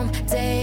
home, take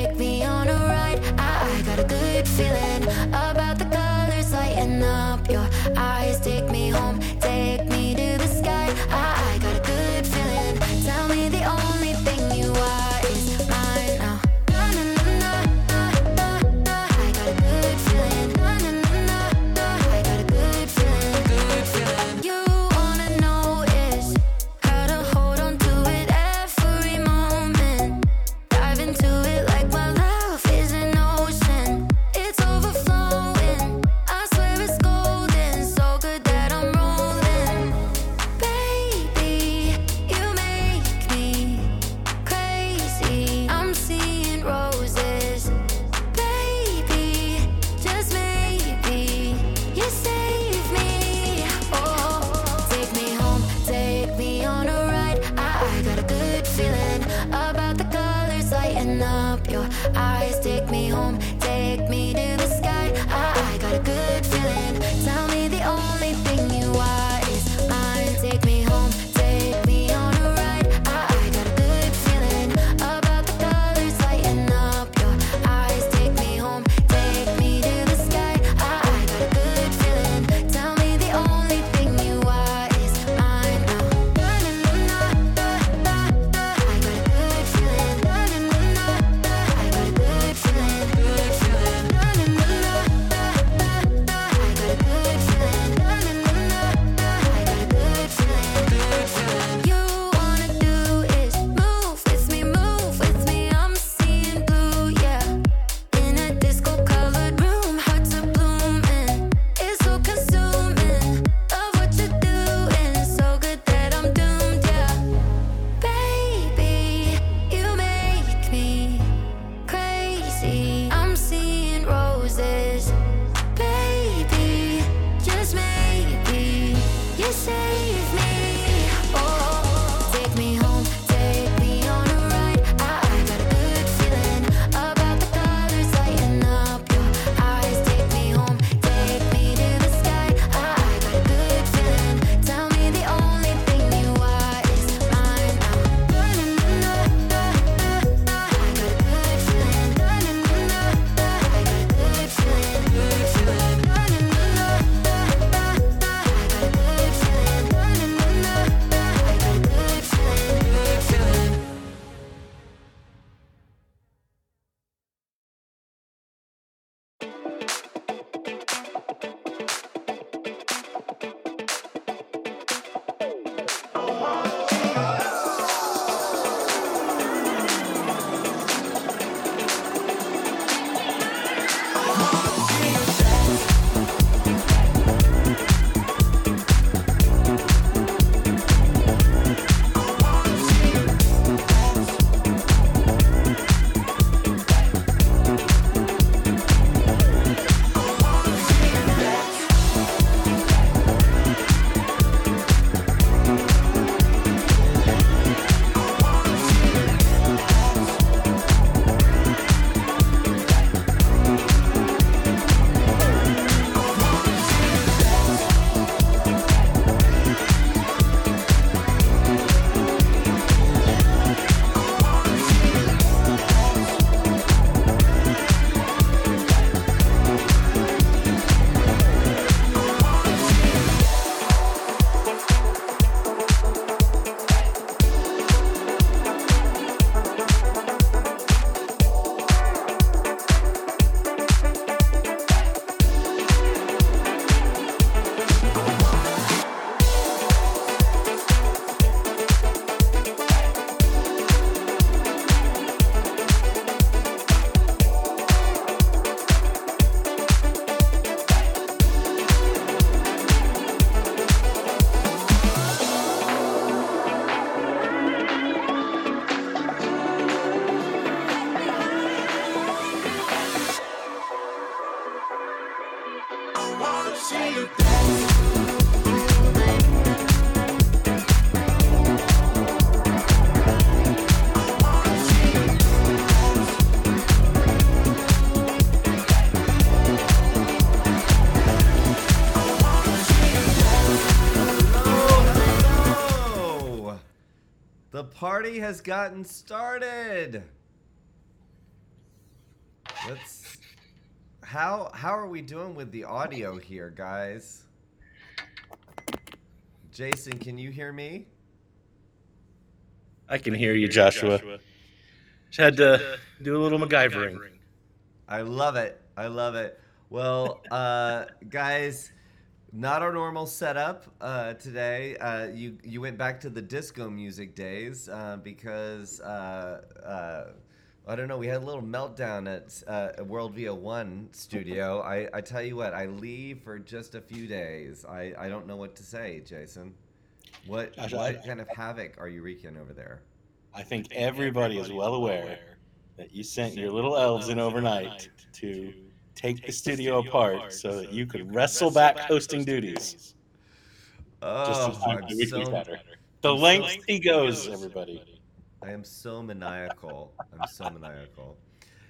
party has gotten started. let's. How how are we doing with the audio here, guys? Jason, can you hear me? I can hear you, Joshua. Just had to do a little MacGyvering. I love it. I love it. Well, uh, guys, not our normal setup uh, today. Uh, you you went back to the disco music days uh, because uh, uh, I don't know. We had a little meltdown at uh, World VO One studio. I, I tell you what, I leave for just a few days. I, I don't know what to say, Jason. What Gosh, what I- kind of havoc are you wreaking over there? I think everybody is well aware that you sent your little elves in overnight to take the studio apart so that you could wrestle back hosting duties. Just Oh, as time I'm the weekly so chatter. The I'm so- length he goes, everybody. I am so maniacal. I'm so maniacal.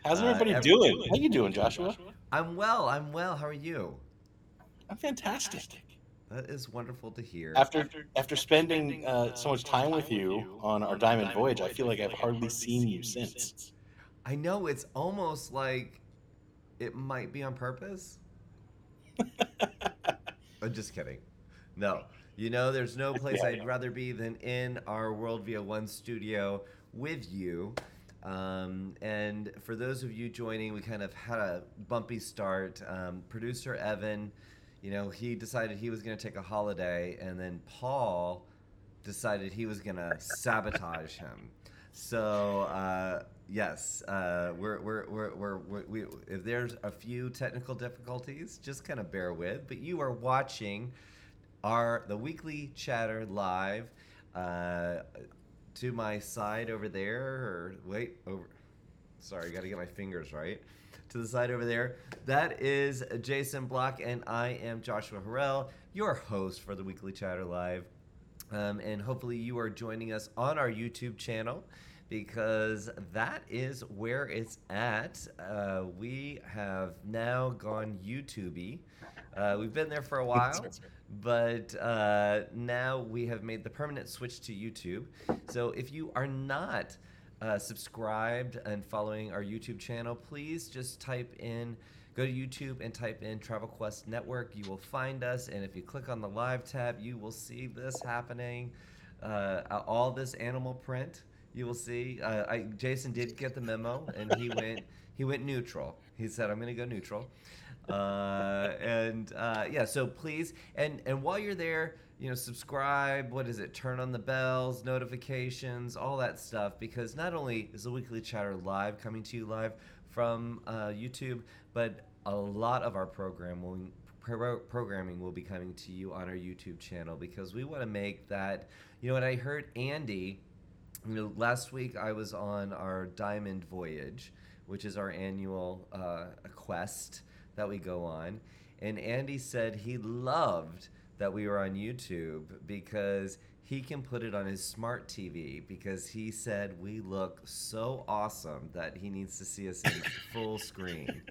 How's Uh, everybody every- doing? How you doing, Joshua? I'm well. I'm well. How are you? I'm fantastic. That is wonderful to hear. After after spending uh, so much time with you on our diamond voyage, I feel like I've hardly seen you since. I know it's almost like it might be on purpose. I'm just kidding. No. You know, there's no place Yeah, I'd yeah. rather be than in our World Via One studio with you. Um, and for those of you joining, we kind of had a bumpy start. Um, producer Evan, you know, he decided he was going to take a holiday, and then Paul decided he was going to sabotage him. So, uh, yes, uh, we're, we're, we're, we're, we we, if there's a few technical difficulties, just kind of bear with. But you are watching our the weekly chatter live. Uh, to my side over there, or wait, over. Sorry, got to get my fingers right. To the side over there, that is Jason Block, and I am Joshua Harrell, your host for the weekly chatter live. Um, and hopefully, you are joining us on our YouTube channel because that is where it's at. Uh, we have now gone YouTubey. Uh, we've been there for a while, but uh, now we have made the permanent switch to YouTube. So if you are not uh, subscribed and following our YouTube channel, please just type in, go to YouTube and type in Travel Quest Network. You will find us, and if you click on the live tab, you will see this happening. Uh, all this animal print you will see. Uh, I, Jason did get the memo, and he went he went neutral. He said, "I'm going to go neutral." Uh, and uh, yeah, so please, and and while you're there, you know, subscribe. What is it? Turn on the bells, notifications, all that stuff. Because not only is the weekly chatter live, coming to you live from uh, YouTube, but a lot of our program will programming will be coming to you on our YouTube channel because we want to make that. You know what I heard, Andy. You know, last week I was on our Diamond Voyage, which is our annual uh, quest that we go on, and Andy said he loved that we were on YouTube because he can put it on his smart TV because he said we look so awesome that he needs to see us in full screen.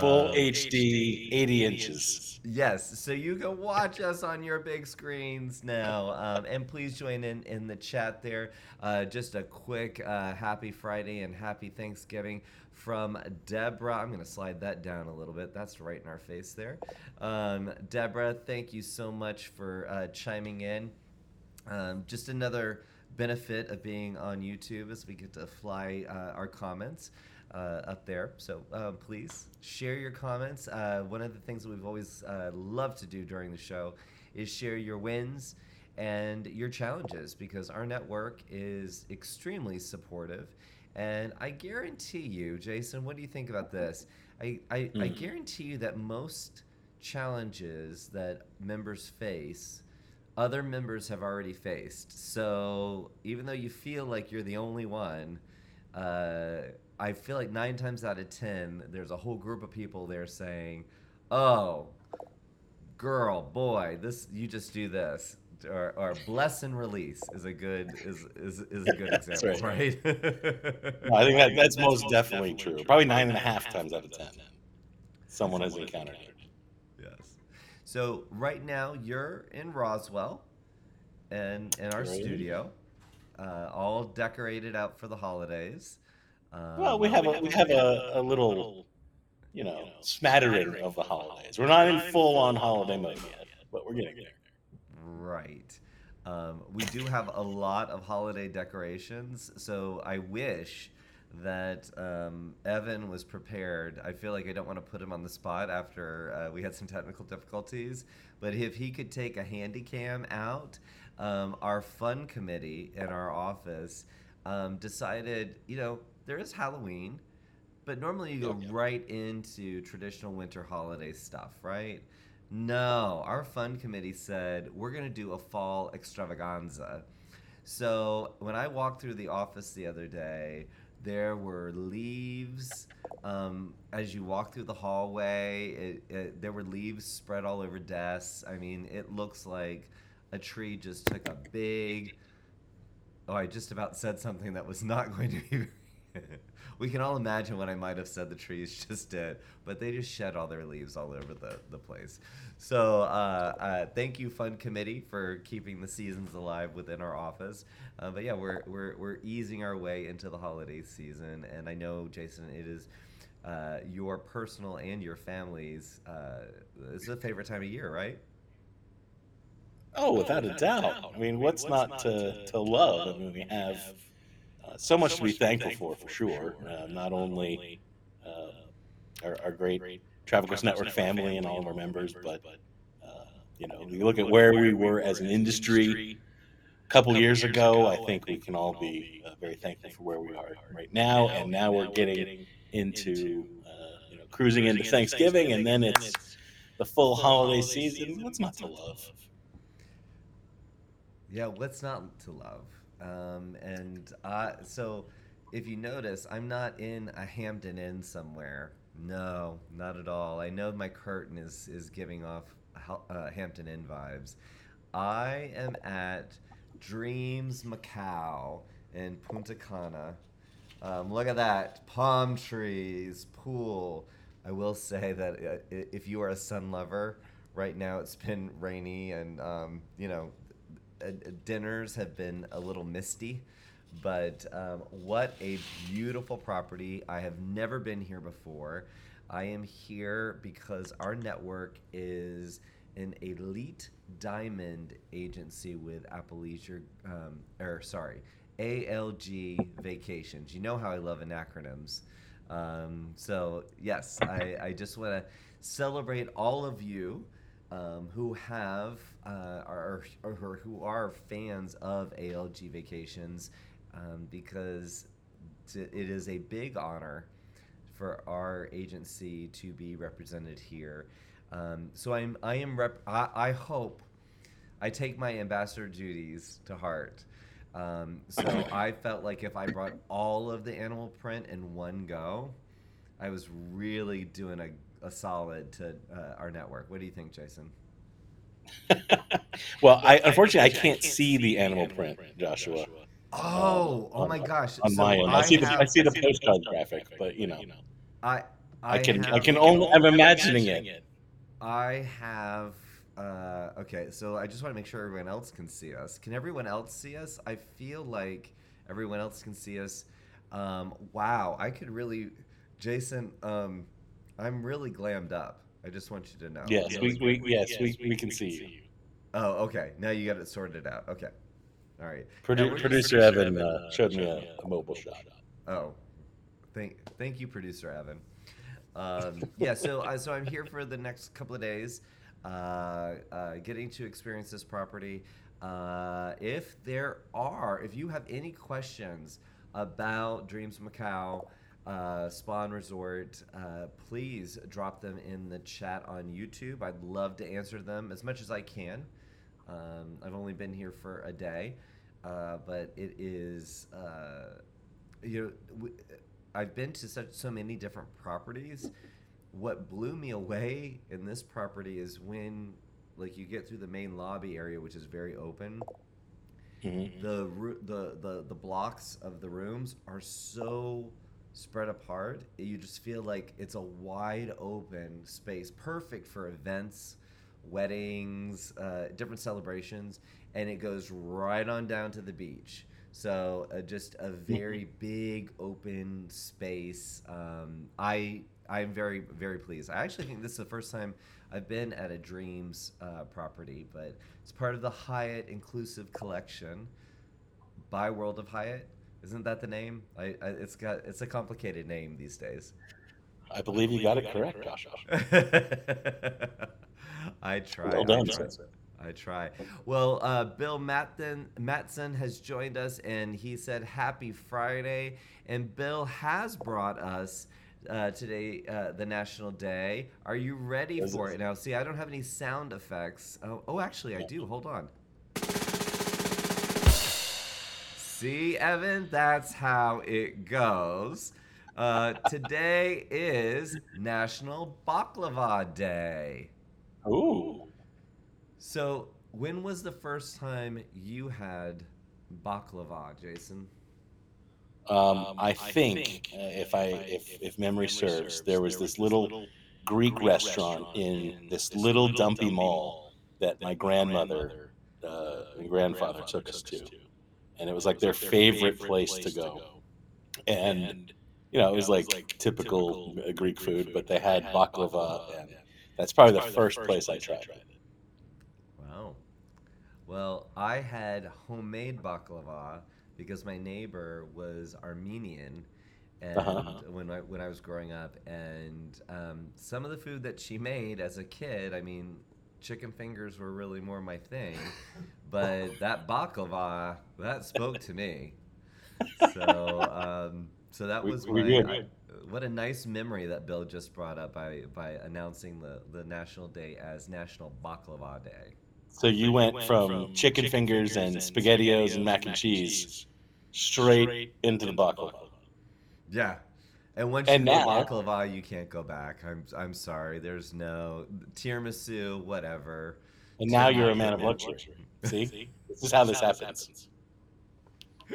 Full Uh, HD, 80 inches. Yes, so you can watch us on your big screens now, um, and please join in in the chat there. Uh, just a quick uh, happy Friday and happy Thanksgiving from Deborah. I'm going to slide that down a little bit. That's right in our face there. Um, Deborah, thank you so much for uh, chiming in. Um, just another benefit of being on YouTube is we get to fly uh, our comments uh, up there. So uh, please share your comments. Uh, one of the things that we've always uh, loved to do during the show is share your wins and your challenges because our network is extremely supportive. And I guarantee you, Jason, what do you think about this? I, I, I Mhm. guarantee you that most challenges that members face other members have already faced. So even though you feel like you're the only one, uh, I feel like nine times out of ten, there's a whole group of people there saying, "Oh, girl, boy, this you just do this." Or, or bless and release is a good is is, is a good That's example, right? No, I think that, that's most definitely true. Probably nine and a half times out of ten. Someone has encountered it. Yes. So right now you're in Roswell, and in our Right. studio, uh, all decorated out for the holidays. Um, Well, we have a, we have a, a little, you know, smattering of the holidays. We're not in full on holiday mode yet, but we're getting there. Right. Um, we do have a lot of holiday decorations, so I wish that um, Evan was prepared. I feel like I don't want to put him on the spot after uh, we had some technical difficulties, but if he could take a handy cam out, um, our fun committee in our office um, decided, you know, there is Halloween, but normally you go Yep. right into traditional winter holiday stuff, right? No, our fund committee said we're going to do a fall extravaganza. So when I walked through the office the other day, there were leaves. Um, as you walk through the hallway, it, it, there were leaves spread all over desks. I mean, it looks like a tree just took a big. Oh, I just about said something that was not going to be. we can all imagine what I might have said the trees just did, but they just shed all their leaves all over the, the place. So, uh, uh, thank you, Fund Committee, for keeping the seasons alive within our office. Uh, but yeah, we're, we're, we're easing our way into the holiday season, and I know, Jason, it is uh, your personal and your family's. Uh, it's a favorite time of year, right? Oh, without a doubt. I mean, what's not to, to love? I mean, we have so much to be thankful for, for sure. Uh, not only uh, our, our great Travel Quest Network family and all of our members, but uh, you know, you look at where we were as an industry a couple years ago. I think we can all be uh, very thankful for where we are right now. And now we're getting into uh, you know cruising into Thanksgiving, and then it's the full holiday season. What's not to love? Yeah, what's not to love? Um, and I, so, if you notice, I'm not in a Hampton Inn somewhere. No, not at all. I know my curtain is is giving off uh, Hampton Inn vibes. I am at Dreams Macao in Punta Cana. Um, look at that palm trees, pool. I will say that uh, if you are a sun lover, right now it's been rainy and um, you know dinners have been a little misty, but um, what a beautiful property. I have never been here before. I am here because our network is an elite diamond agency with Apple Leisure, um, or sorry, ALG Vacations. You know how I love acronyms. Um, so, yes, I, I just want to celebrate all of you um, who have uh, are or who- are fans of ALG Vacations um, because t- it is a big honor for our agency to be represented here. Um, so I'm I am rep- I, I hope I take my ambassador duties to heart. Um, so I felt like if I brought all of the animal print in one go, I was really doing a, a solid to uh, our network. What do you think, Jason? well, I unfortunately I can't see the animal print, Joshua. Oh, oh my gosh! On So my end, I see the I see the postcard graphic, but you know, I I can I can only I'm imagining it. I have. Uh, okay, so I just want to make sure everyone else can see us. Can everyone else see us? I feel like everyone else can see us. Um, wow, I could really, Jason. Um, I'm really glammed up. I just want you to know. Yes, I'm we, we yes we, we can see you. Oh, okay. Now you got it sorted out. Okay. All right. Produ- Now we're producer Evan uh, showed me a, a mobile shot. Oh, thank thank you, producer Evan. Um, yeah, so uh, so I'm here for the next couple of days, uh, uh, getting to experience this property. Uh, if there are, if you have any questions about Dreams Macao, uh, Spawn Resort, uh, please drop them in the chat on YouTube. I'd love to answer them as much as I can. Um, I've only been here for a day, uh, but it is, uh, you know, I've been to such so many different properties. What blew me away in this property is when, like, you get through the main lobby area, which is very open. Mhm. The the the the blocks of the rooms are so spread apart. You just feel like it's a wide open space, perfect for events, weddings, uh, different celebrations, and it goes right on down to the beach. So uh, just a very big open space. Um, I I'm very very pleased. I actually think this is the first time I've been at a Dreams uh, property, but it's part of the Hyatt Inclusive Collection by World of Hyatt. Isn't that the name? I, I it's got it's a complicated name these days. I believe you got it correct, Josh. I try. Well I done, try. sir. I try. Well, uh, Bill Matson, Matson has joined us, and he said Happy Friday. And Bill has brought us uh, today uh, the National Day. Are you ready Yes, for yes. it? Now, see, I don't have any sound effects. Oh, oh actually, I do. Hold on. See, Evan, that's how it goes. Uh, today is National Baklava Day. Ooh. So, when was the first time you had baklava, Jason? Um, I think, uh, if I if, if memory serves, there was this little Greek restaurant in this little dumpy mall that my grandmother uh, and grandfather took us to, and it was like their favorite place to go. And you know, it was like typical uh, Greek food, but they had baklava, and that's probably the first place I tried. it Wow. Well, I had homemade baklava because my neighbor was Armenian, and Uh-huh. when I when I was growing up, and um, some of the food that she made as a kid, I mean, chicken fingers were really more my thing, but that baklava that spoke to me. So, um, so that We- was we my. did. I- what a nice memory that Bill just brought up by by announcing the the national day as National Baklava Day. So you went from chicken fingers and spaghettios and mac and cheese straight into the baklava. Yeah. And once And you go now- baklava, you can't go back. I'm I'm sorry. There's no tiramisu, whatever. And now you're a man of luxury. See? This is how this happens.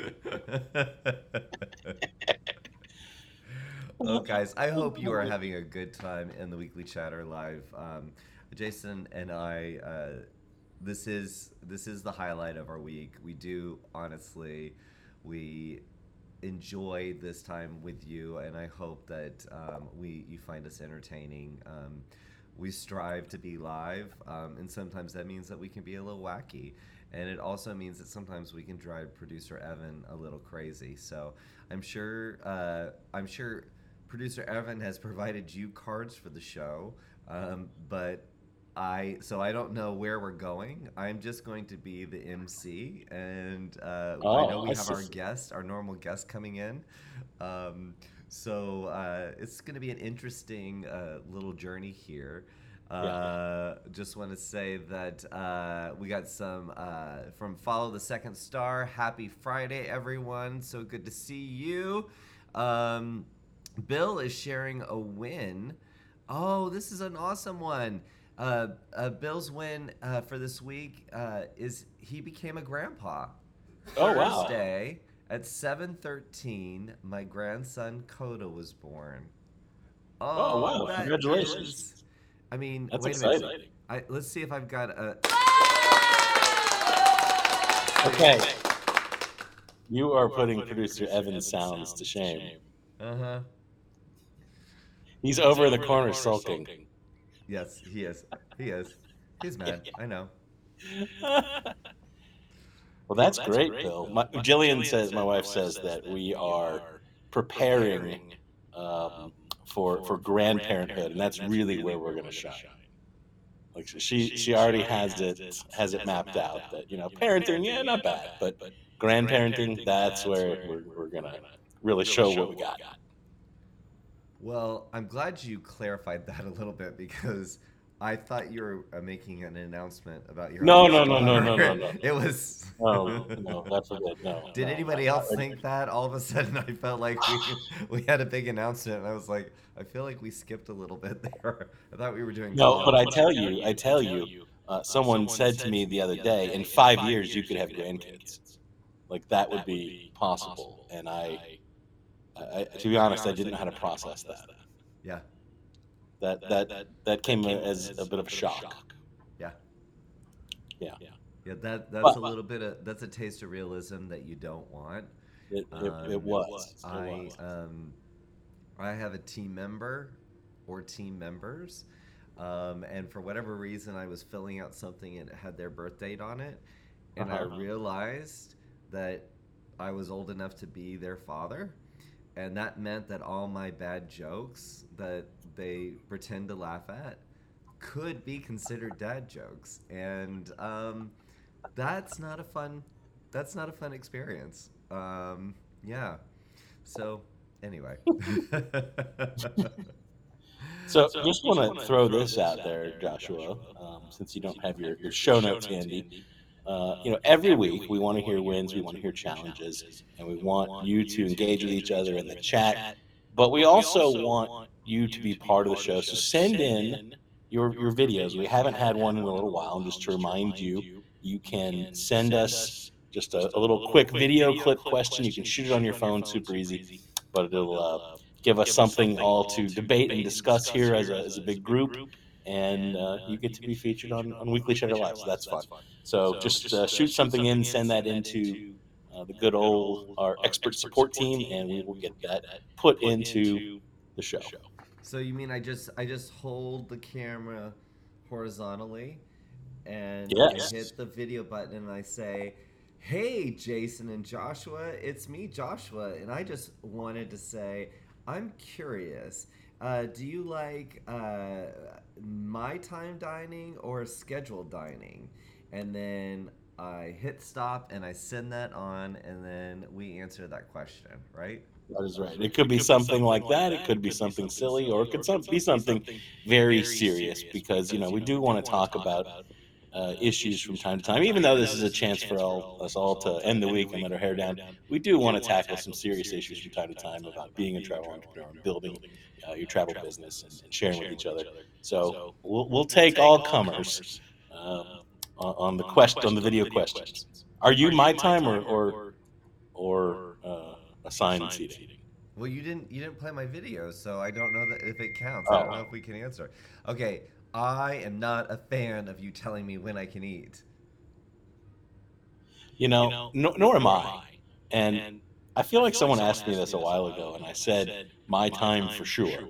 oh, guys, I hope you are having a good time in the Weekly Chatter Live. Um, Jason and I, uh, this is this is the highlight of our week. We do honestly, we enjoy this time with you, and I hope that um, we you find us entertaining. Um, we strive to be live, um, and sometimes that means that we can be a little wacky, and it also means that sometimes we can drive producer Evan a little crazy. So I'm sure uh, I'm sure producer Evan has provided you cards for the show, um, but I so I don't know where we're going. I'm just going to be the MC, and uh, I know Oh, we I have our see. guest, our normal guest coming in. Um, so uh, it's going to be an interesting uh, little journey here. Uh, Just want to say that uh, we got some uh, from Follow the Second Star. Happy Friday, everyone! So good to see you. Um, Bill is sharing a win. Oh, this is an awesome one. Uh, uh, Bill's win uh, for this week uh, is he became a grandpa. Oh, wow. Thursday at 7:13, my grandson Coda was born. Oh, wow. Congratulations. is- I mean, That's wait a minute. exciting. I, let's see if I've got a. Okay. You are putting producer Evan's sounds to shame. Uh huh. He's over in the corner sulking. Yes, he is. He is. He's mad. I know. Well, that's great, Bill. My, Jillian says, my wife says that we are preparing um, for for grandparenthood, and that's really where we're going to shine. Like she she already has it has it mapped out that you know parenting, yeah, not bad, but grandparenting, that's where we're, we're going to really show what we got. Well, I'm glad you clarified that a little bit because I thought you were uh, making an announcement about your. No, no, no, no, no, no, no. It was. No, no, that's a good no. Did no, anybody no, else no. think that? All of a sudden, I felt like we, we had a big announcement, and I was like, I feel like we skipped a little bit there. I thought we were doing. No, but I tell you, I tell you, uh, someone said to me the other day, in five years you could have grandkids. Like that would be possible, and I, I, to be honest, I didn't know how to process that. Yeah, That that that came as a bit of a shock. yeah. Yeah. Yeah, that that's But- a little bit of that's a taste of realism that you don't want. It, it, Um, it was. I um, I have a team member or team members, um, and for whatever reason, I was filling out something and it had their birth date on it, and Uh-huh. I realized that I was old enough to be their father, and that meant that all my bad jokes that they pretend to laugh at could be considered dad jokes, and um, that's not a fun. That's not a fun experience. Um, yeah. So, anyway. So, just want to throw this out there, Joshua, um, since you don't have your, your show notes handy. Uh, you know, every week we want to hear wins, we want to hear challenges, and we want you to engage with each other in the chat. But we also want you to be part of the show. So send in your your videos. We haven't had one in a little while. And just to remind you, you can send us just a, a little quick video clip question. You can shoot it on your phone, super easy. But it'll uh, give us something all to debate and discuss here as a, as a big group. And uh, you get to be featured on, on Weekly Chatter Live. So that's fun. So just uh, shoot something in, send that into uh, the good old our expert support team, and we will get that put into the show. so you mean I just I just hold the camera horizontally, and Yes. I hit the video button and I say, "Hey, Jason and Joshua, it's me, Joshua," and I just wanted to say, I'm curious. Uh, do you like uh, my time dining or scheduled dining? And then I hit stop and I send that on, and then we answer that question, right? That is right. It could be something like that. It could be something silly, or it could some, be something very serious because you know we do want to talk about uh, issues from time to time. Even though this is a chance for all, us all to end the week and let our hair down, we do want to tackle some serious issues from time to time about being a travel entrepreneur, and building uh, your travel business, and, and sharing with each other. So we'll, we'll take all comers um, on, on the quest on the video questions. Are you my time or or or uh, assigned seating? Well, you didn't you didn't play my video, so I don't know that if it counts. I don't Oh. know if we can answer. Okay, I am not a fan of you telling me when I can eat. You know, no, nor am I. And I feel like someone asked me this a while ago, and I said, my time for sure.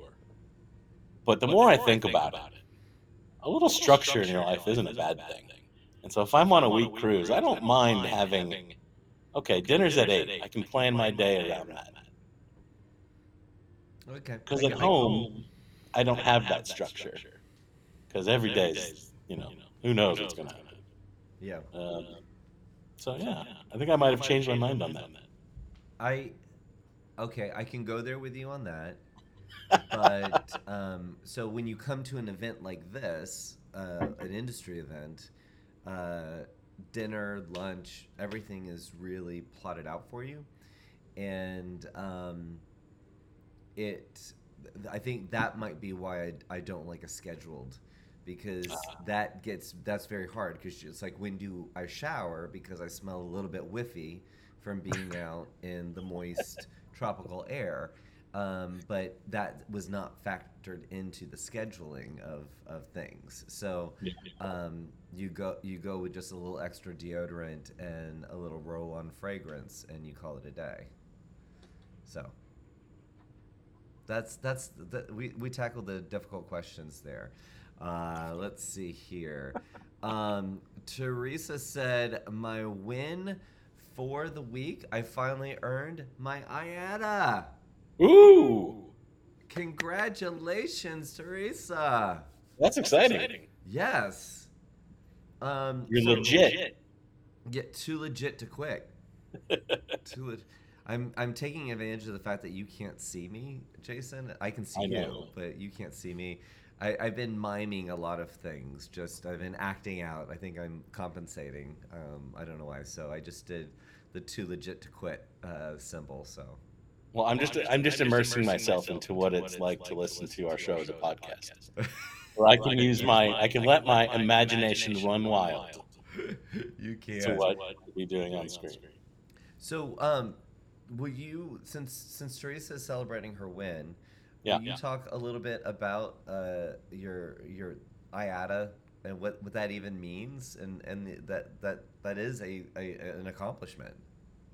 But the more I think about it, a little structure in your life isn't a bad thing. And so if I'm on a week cruise, I don't mind having, okay, dinner's at 8. I can plan my day around that. Okay. Because at home, I don't have that structure. Because every day is, you know, who knows what's going to happen. Yeah. Um, so yeah, I think I might have changed my mind on that. I okay, I can go there with you on that. But um, so when you come to an event like this, uh, an industry event, uh, dinner, lunch, everything is really plotted out for you, and um, it. I think that might be why I, I don't like a scheduled, because that gets that's very hard because it's like when do I shower because I smell a little bit whiffy from being out in the moist tropical air. Um, but that was not factored into the scheduling of, of things. So um, you go you go with just a little extra deodorant and a little roll on fragrance, and you call it a day. So that's that's the, we we tackled the difficult questions there. Uh, let's see here. Um, Teresa said, "My win for the week. I finally earned my IATA. Ooh, Congratulations, Teresa. that's exciting. Yes. Um, You're so- legit. Get too legit to quit. too leg- I'm I'm taking advantage of the fact that you can't see me, Jason. I can see I you, but you can't see me. I, I've been miming a lot of things. Just I've been acting out. I think I'm compensating. Um, I don't know why. So I just did the too legit to quit uh, symbol. So Well, I'm just I'm just immersing myself into what it's like to listen to our show as a podcast, where I can use my I can let my imagination run wild you can't. what we'll be doing on screen. So um, will you since since Teresa is celebrating her win? Yeah. Will you talk a little bit about uh, your your IATA and what, what that even means, and and that that that is a, a an accomplishment.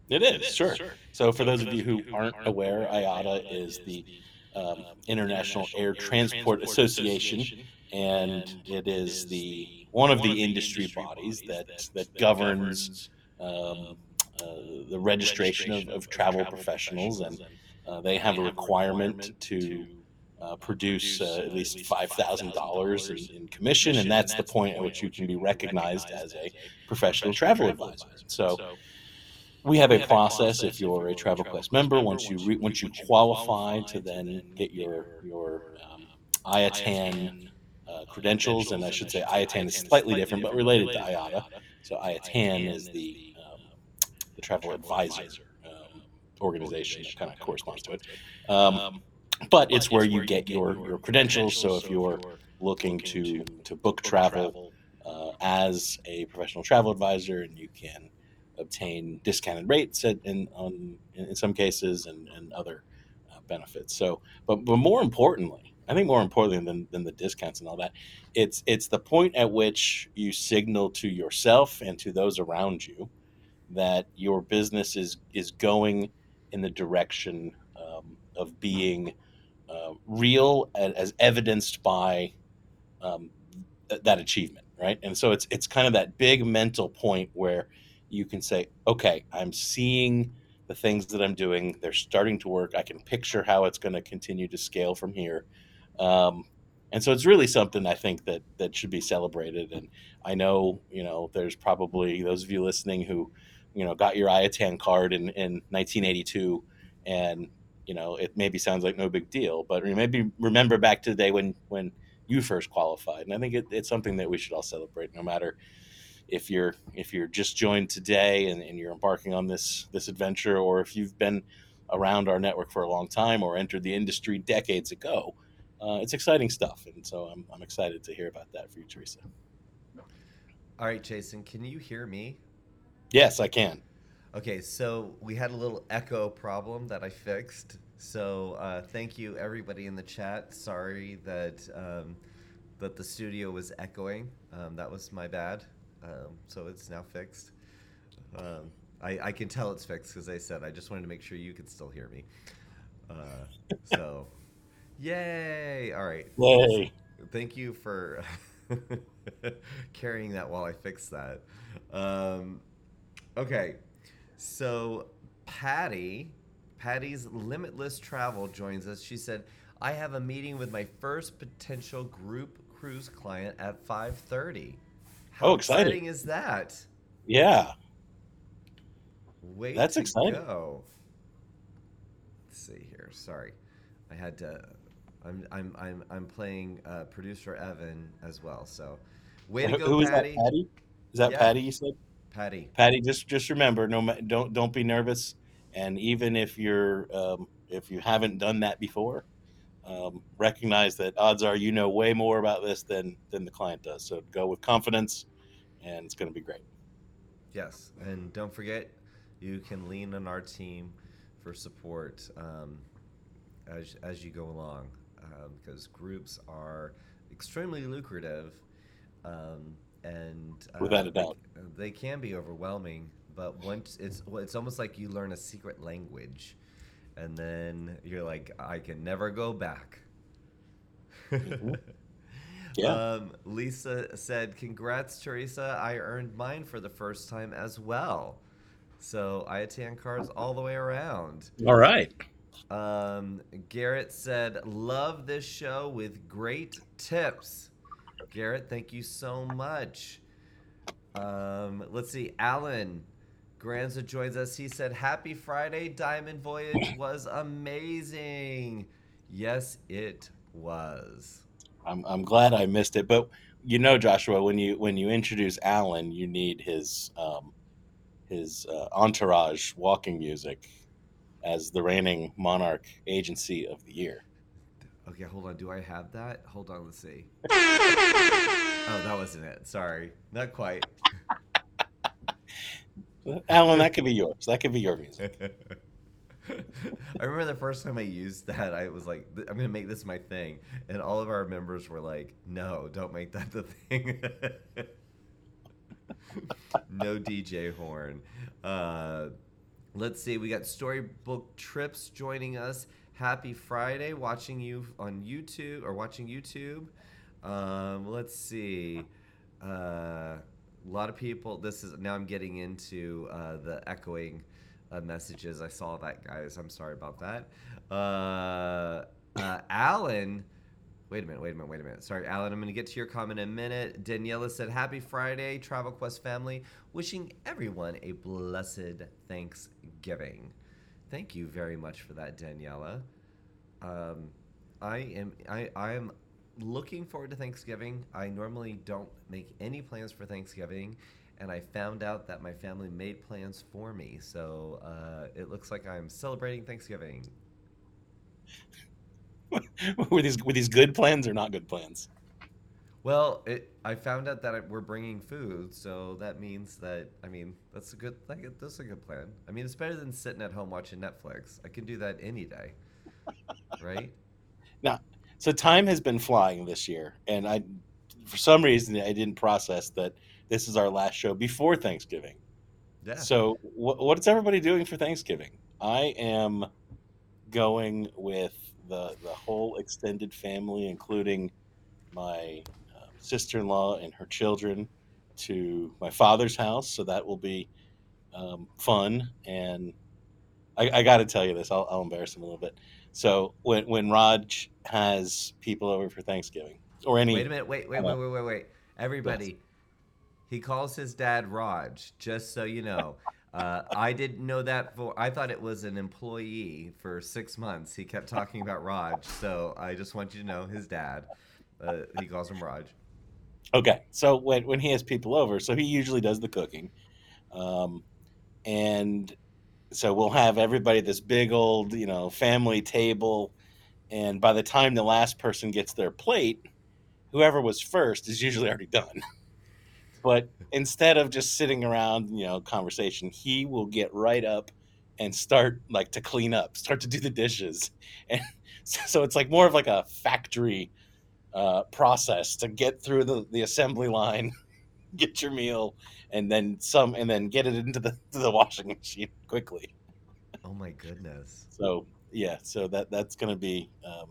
It is, sure. So, for those of you who aren't aware, IATA is the um, International Air Transport Association, and it is the one of the industry bodies that that governs um, uh, the registration of, of travel professionals, and uh, they have a requirement to uh, produce uh, at least five thousand dollars in commission, and that's the point at which you can be recognized as a professional travel advisor. So we have a process if you're a travel quest member. once you re, once you qualify to then get your your um, IATAN uh, credentials and I should say IATAN is slightly different but related to IATA so IATAN is the um, the travel advisor um, organization that kind of corresponds to it. um, but it's where you get your your credentials. so if you're looking to to book travel uh, as a professional travel advisor and you can obtain discounted rates at, in, on, in some cases and, and other uh, benefits. So, but, but more importantly, I think more importantly than, than the discounts and all that, it's it's the point at which you signal to yourself and to those around you that your business is is going in the direction um, of being uh, real as evidenced by um, th- that achievement, right? And so it's it's kind of that big mental point where you can say, okay, I'm seeing the things that I'm doing. They're starting to work. I can picture how it's going to continue to scale from here. Um, and so it's really something I think that that should be celebrated. And I know, you know, there's probably those of you listening who, you know, got your IATAN card in, in 1982 and, you know, it maybe sounds like no big deal, but maybe remember back to the day when, when you first qualified. And I think it, it's something that we should all celebrate no matter, if you're if you're just joined today and, and, you're embarking on this this adventure or if you've been around our network for a long time or entered the industry decades ago uh, it's exciting stuff. And so I'm, I'm excited to hear about that for you teresa. All right jason can you hear me? Yes i can. Okay so we had a little echo problem that i fixed. So uh, thank you everybody in the chat. Sorry that um, that the studio was echoing. Um, that was my bad um, so it's now fixed. Um, I, I, can tell it's fixed because I said I just wanted to make sure you could still hear me. Uh, so, yay! All right. Yay! Thank you for carrying that while I fix that. Um, okay, so Patty, Patty's Limitless Travel joins us. She said, "I have a meeting with my first potential group cruise client at 5:30." How oh, exciting. exciting is that? Yeah. Wait, that's exciting. Go. Let's see here. Sorry, I had to. I'm I'm I'm I'm playing uh, producer Evan as well. So, way to go, Who Patty. Is that Patty? Is that yeah. Patty? You said. Patty. Patty, just just remember, no, don't don't be nervous, and even if you're um, if you haven't done that before, um, recognize that odds are you know way more about this than than the client does. So go with confidence, and it's going to be great. Yes, and don't forget, you can lean on our team for support um, as as you go along, um, because groups are extremely lucrative, um, and uh, without a doubt, they, they can be overwhelming. But once it's well, it's almost like you learn a secret language and then you're like, I can never go back. mm-hmm. Yeah. Um, Lisa said, "Congrats, Teresa! I earned mine for the first time as well. So IATAN cards all the way around. All right." Um, Garrett said, "Love this show with great tips." Garrett, thank you so much. Um, let's see, Alan Granza joins us. He said, Happy Friday. Diamond Voyage was amazing. Yes, it was. I'm, I'm glad I missed it. But you know, Joshua, when you when you introduce Alan, you need his um, his uh, entourage walking music as the reigning monarch agency of the year. Okay, hold on. Do I have that? Hold on, let's see. oh, that wasn't it. Sorry. Not quite. Alan, that could be yours. That could be your music. I remember the first time I used that, I was like, I'm going to make this my thing. And all of our members were like, no, don't make that the thing. no DJ horn. Uh, let's see. We got Storybook Trips joining us. Happy Friday, watching you on YouTube or watching YouTube. Um, let's see. Uh, a lot of people. This is now. I'm getting into uh, the echoing uh, messages. I saw that, guys. I'm sorry about that. Uh, uh, Alan. Wait a minute, wait a minute, wait a minute. Sorry, Alan, I'm going to get to your comment in a minute. Daniela said, Happy Friday, Travel Quest family. Wishing everyone a blessed Thanksgiving. Thank you very much for that, Daniela. Um, I am I, I am looking forward to Thanksgiving. I normally don't make any plans for Thanksgiving, and I found out that my family made plans for me. So uh, it looks like I'm celebrating Thanksgiving. were these were these good plans or not good plans? Well, it, I found out that we're bringing food, so that means that I mean that's a good like that's a good plan. I mean it's better than sitting at home watching Netflix. I can do that any day, right? Now, so time has been flying this year, and I, for some reason, I didn't process that this is our last show before Thanksgiving. Yeah. So, wh- what's everybody doing for Thanksgiving? I am going with the the whole extended family, including my um, sister-in-law and her children, to my father's house. So that will be um, fun. And I, I got to tell you this, I'll, I'll embarrass him a little bit. So when when Raj has people over for Thanksgiving or any Wait a minute. Wait, wait, wait, wait, wait, wait. Everybody, he calls his dad Raj. Just so you know, uh, I didn't know that. For I thought it was an employee for six months. He kept talking about Raj, so I just want you to know his dad. Uh, he calls him Raj. Okay, so when when he has people over, so he usually does the cooking, um, and so we'll have everybody this big old you know family table, and by the time the last person gets their plate, whoever was first is usually already done. But instead of just sitting around, you know, conversation, he will get right up and start like to clean up, start to do the dishes, and so, so it's like more of like a factory uh, process to get through the, the assembly line, get your meal, and then some, and then get it into the the washing machine quickly. Oh my goodness. So yeah, so that that's gonna be, um,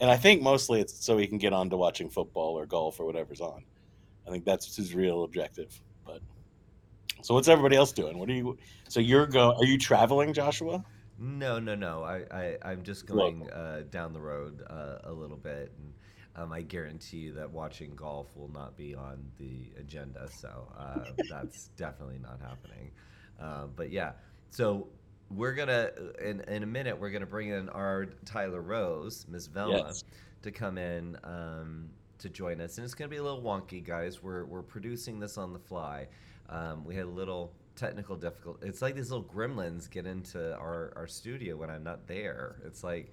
and I think mostly it's so he can get on to watching football or golf or whatever's on. I think that's his real objective. But so what's everybody else doing? What are you? So you're go? Are you traveling, Joshua? No, no, no. I, I, I'm just going uh, down the road uh, a little bit, and um, I guarantee you that watching golf will not be on the agenda. So uh, that's definitely not happening. Uh, but yeah, so we're gonna in in a minute we're gonna bring in our Tyler Rose, Miss Velma, Yes. to come in um, to join us, and it's gonna be a little wonky, guys. We're we're producing this on the fly. Um, we had a little technical difficulty. It's like these little gremlins get into our, our studio when I'm not there. It's like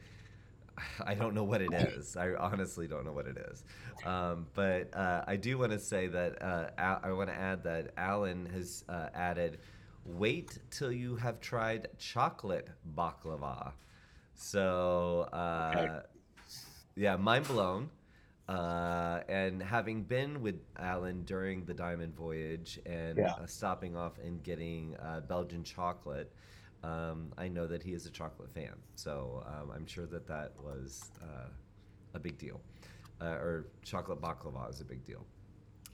I don't know what it is. I honestly don't know what it is. Um, but uh, I do want to say that uh, Al- I want to add that Alan has uh, added. Wait till you have tried chocolate baklava. So uh, Okay. yeah, mind blown. Uh, and having been with Alan during the Diamond Voyage and Yeah. uh, stopping off and getting uh, Belgian chocolate, um, I know that he is a chocolate fan. So um, I'm sure that that was uh, a big deal. Uh, or chocolate baklava is a big deal.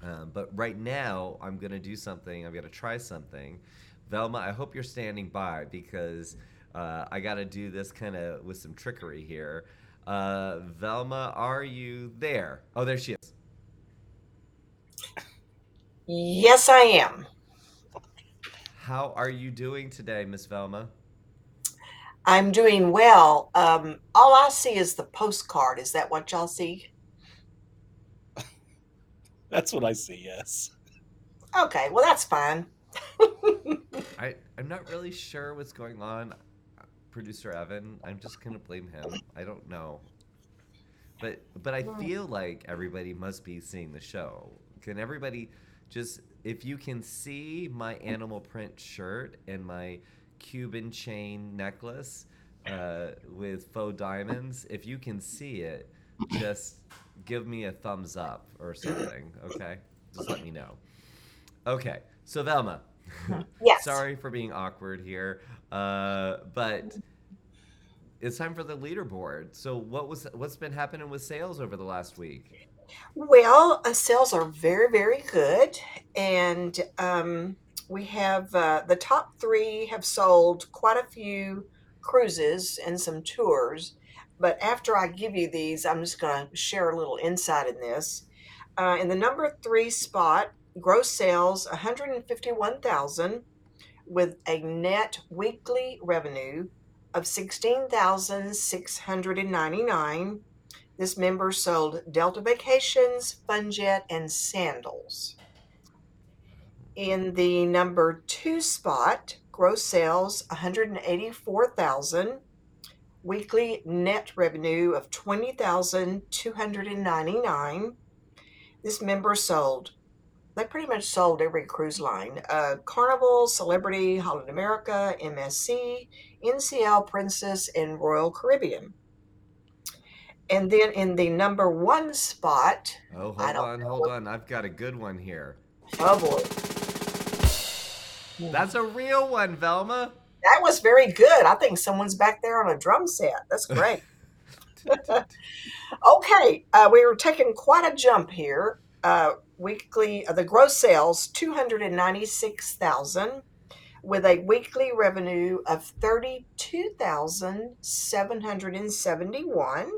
Um, but right now, I'm going to do something. I'm to try something. Velma, I hope you're standing by because uh, I got to do this kind of with some trickery here. Uh, Velma, are you there? Oh, there she is. Yes, I am. How are you doing today, Miss Velma? I'm doing well. Um, all I see is the postcard. Is that what y'all see? That's what I see. Yes. Okay, well, that's fine. I, I'm not really sure what's going on. Producer Evan, I'm just gonna blame him. I don't know. But but I feel like everybody must be seeing the show. Can everybody just if you can see my animal print shirt and my Cuban chain necklace, uh, with faux diamonds. If you can see it, just give me a thumbs up or something. Okay, just let me know. Okay, so Velma. Yes. Sorry for being awkward here, uh, but it's time for the leaderboard. So, what was what's been happening with sales over the last week? Well, uh, sales are very, very good, and um, we have uh, the top three have sold quite a few cruises and some tours. But after I give you these, I'm just going to share a little insight in this. Uh, in the number three spot, gross sales 151,000 with a net weekly revenue of 16,699. This member sold Delta Vacations, Funjet, and sandals. In the number two spot, gross sales 184,000, weekly net revenue of 20,299. This member sold they pretty much sold every cruise line uh, Carnival, Celebrity, Holland America, MSC, NCL, Princess, and Royal Caribbean. And then in the number one spot, Oh, I hold don't on, know. hold on. I've got a good one here. oh boy, That's a real one, Velma. that was very good. I think someone's back there on a drum set. That's great. okay, uh, we were taking quite a jump here. Uh, weekly, uh, the gross sales two hundred and ninety six thousand, with a weekly revenue of thirty two thousand seven hundred and seventy one.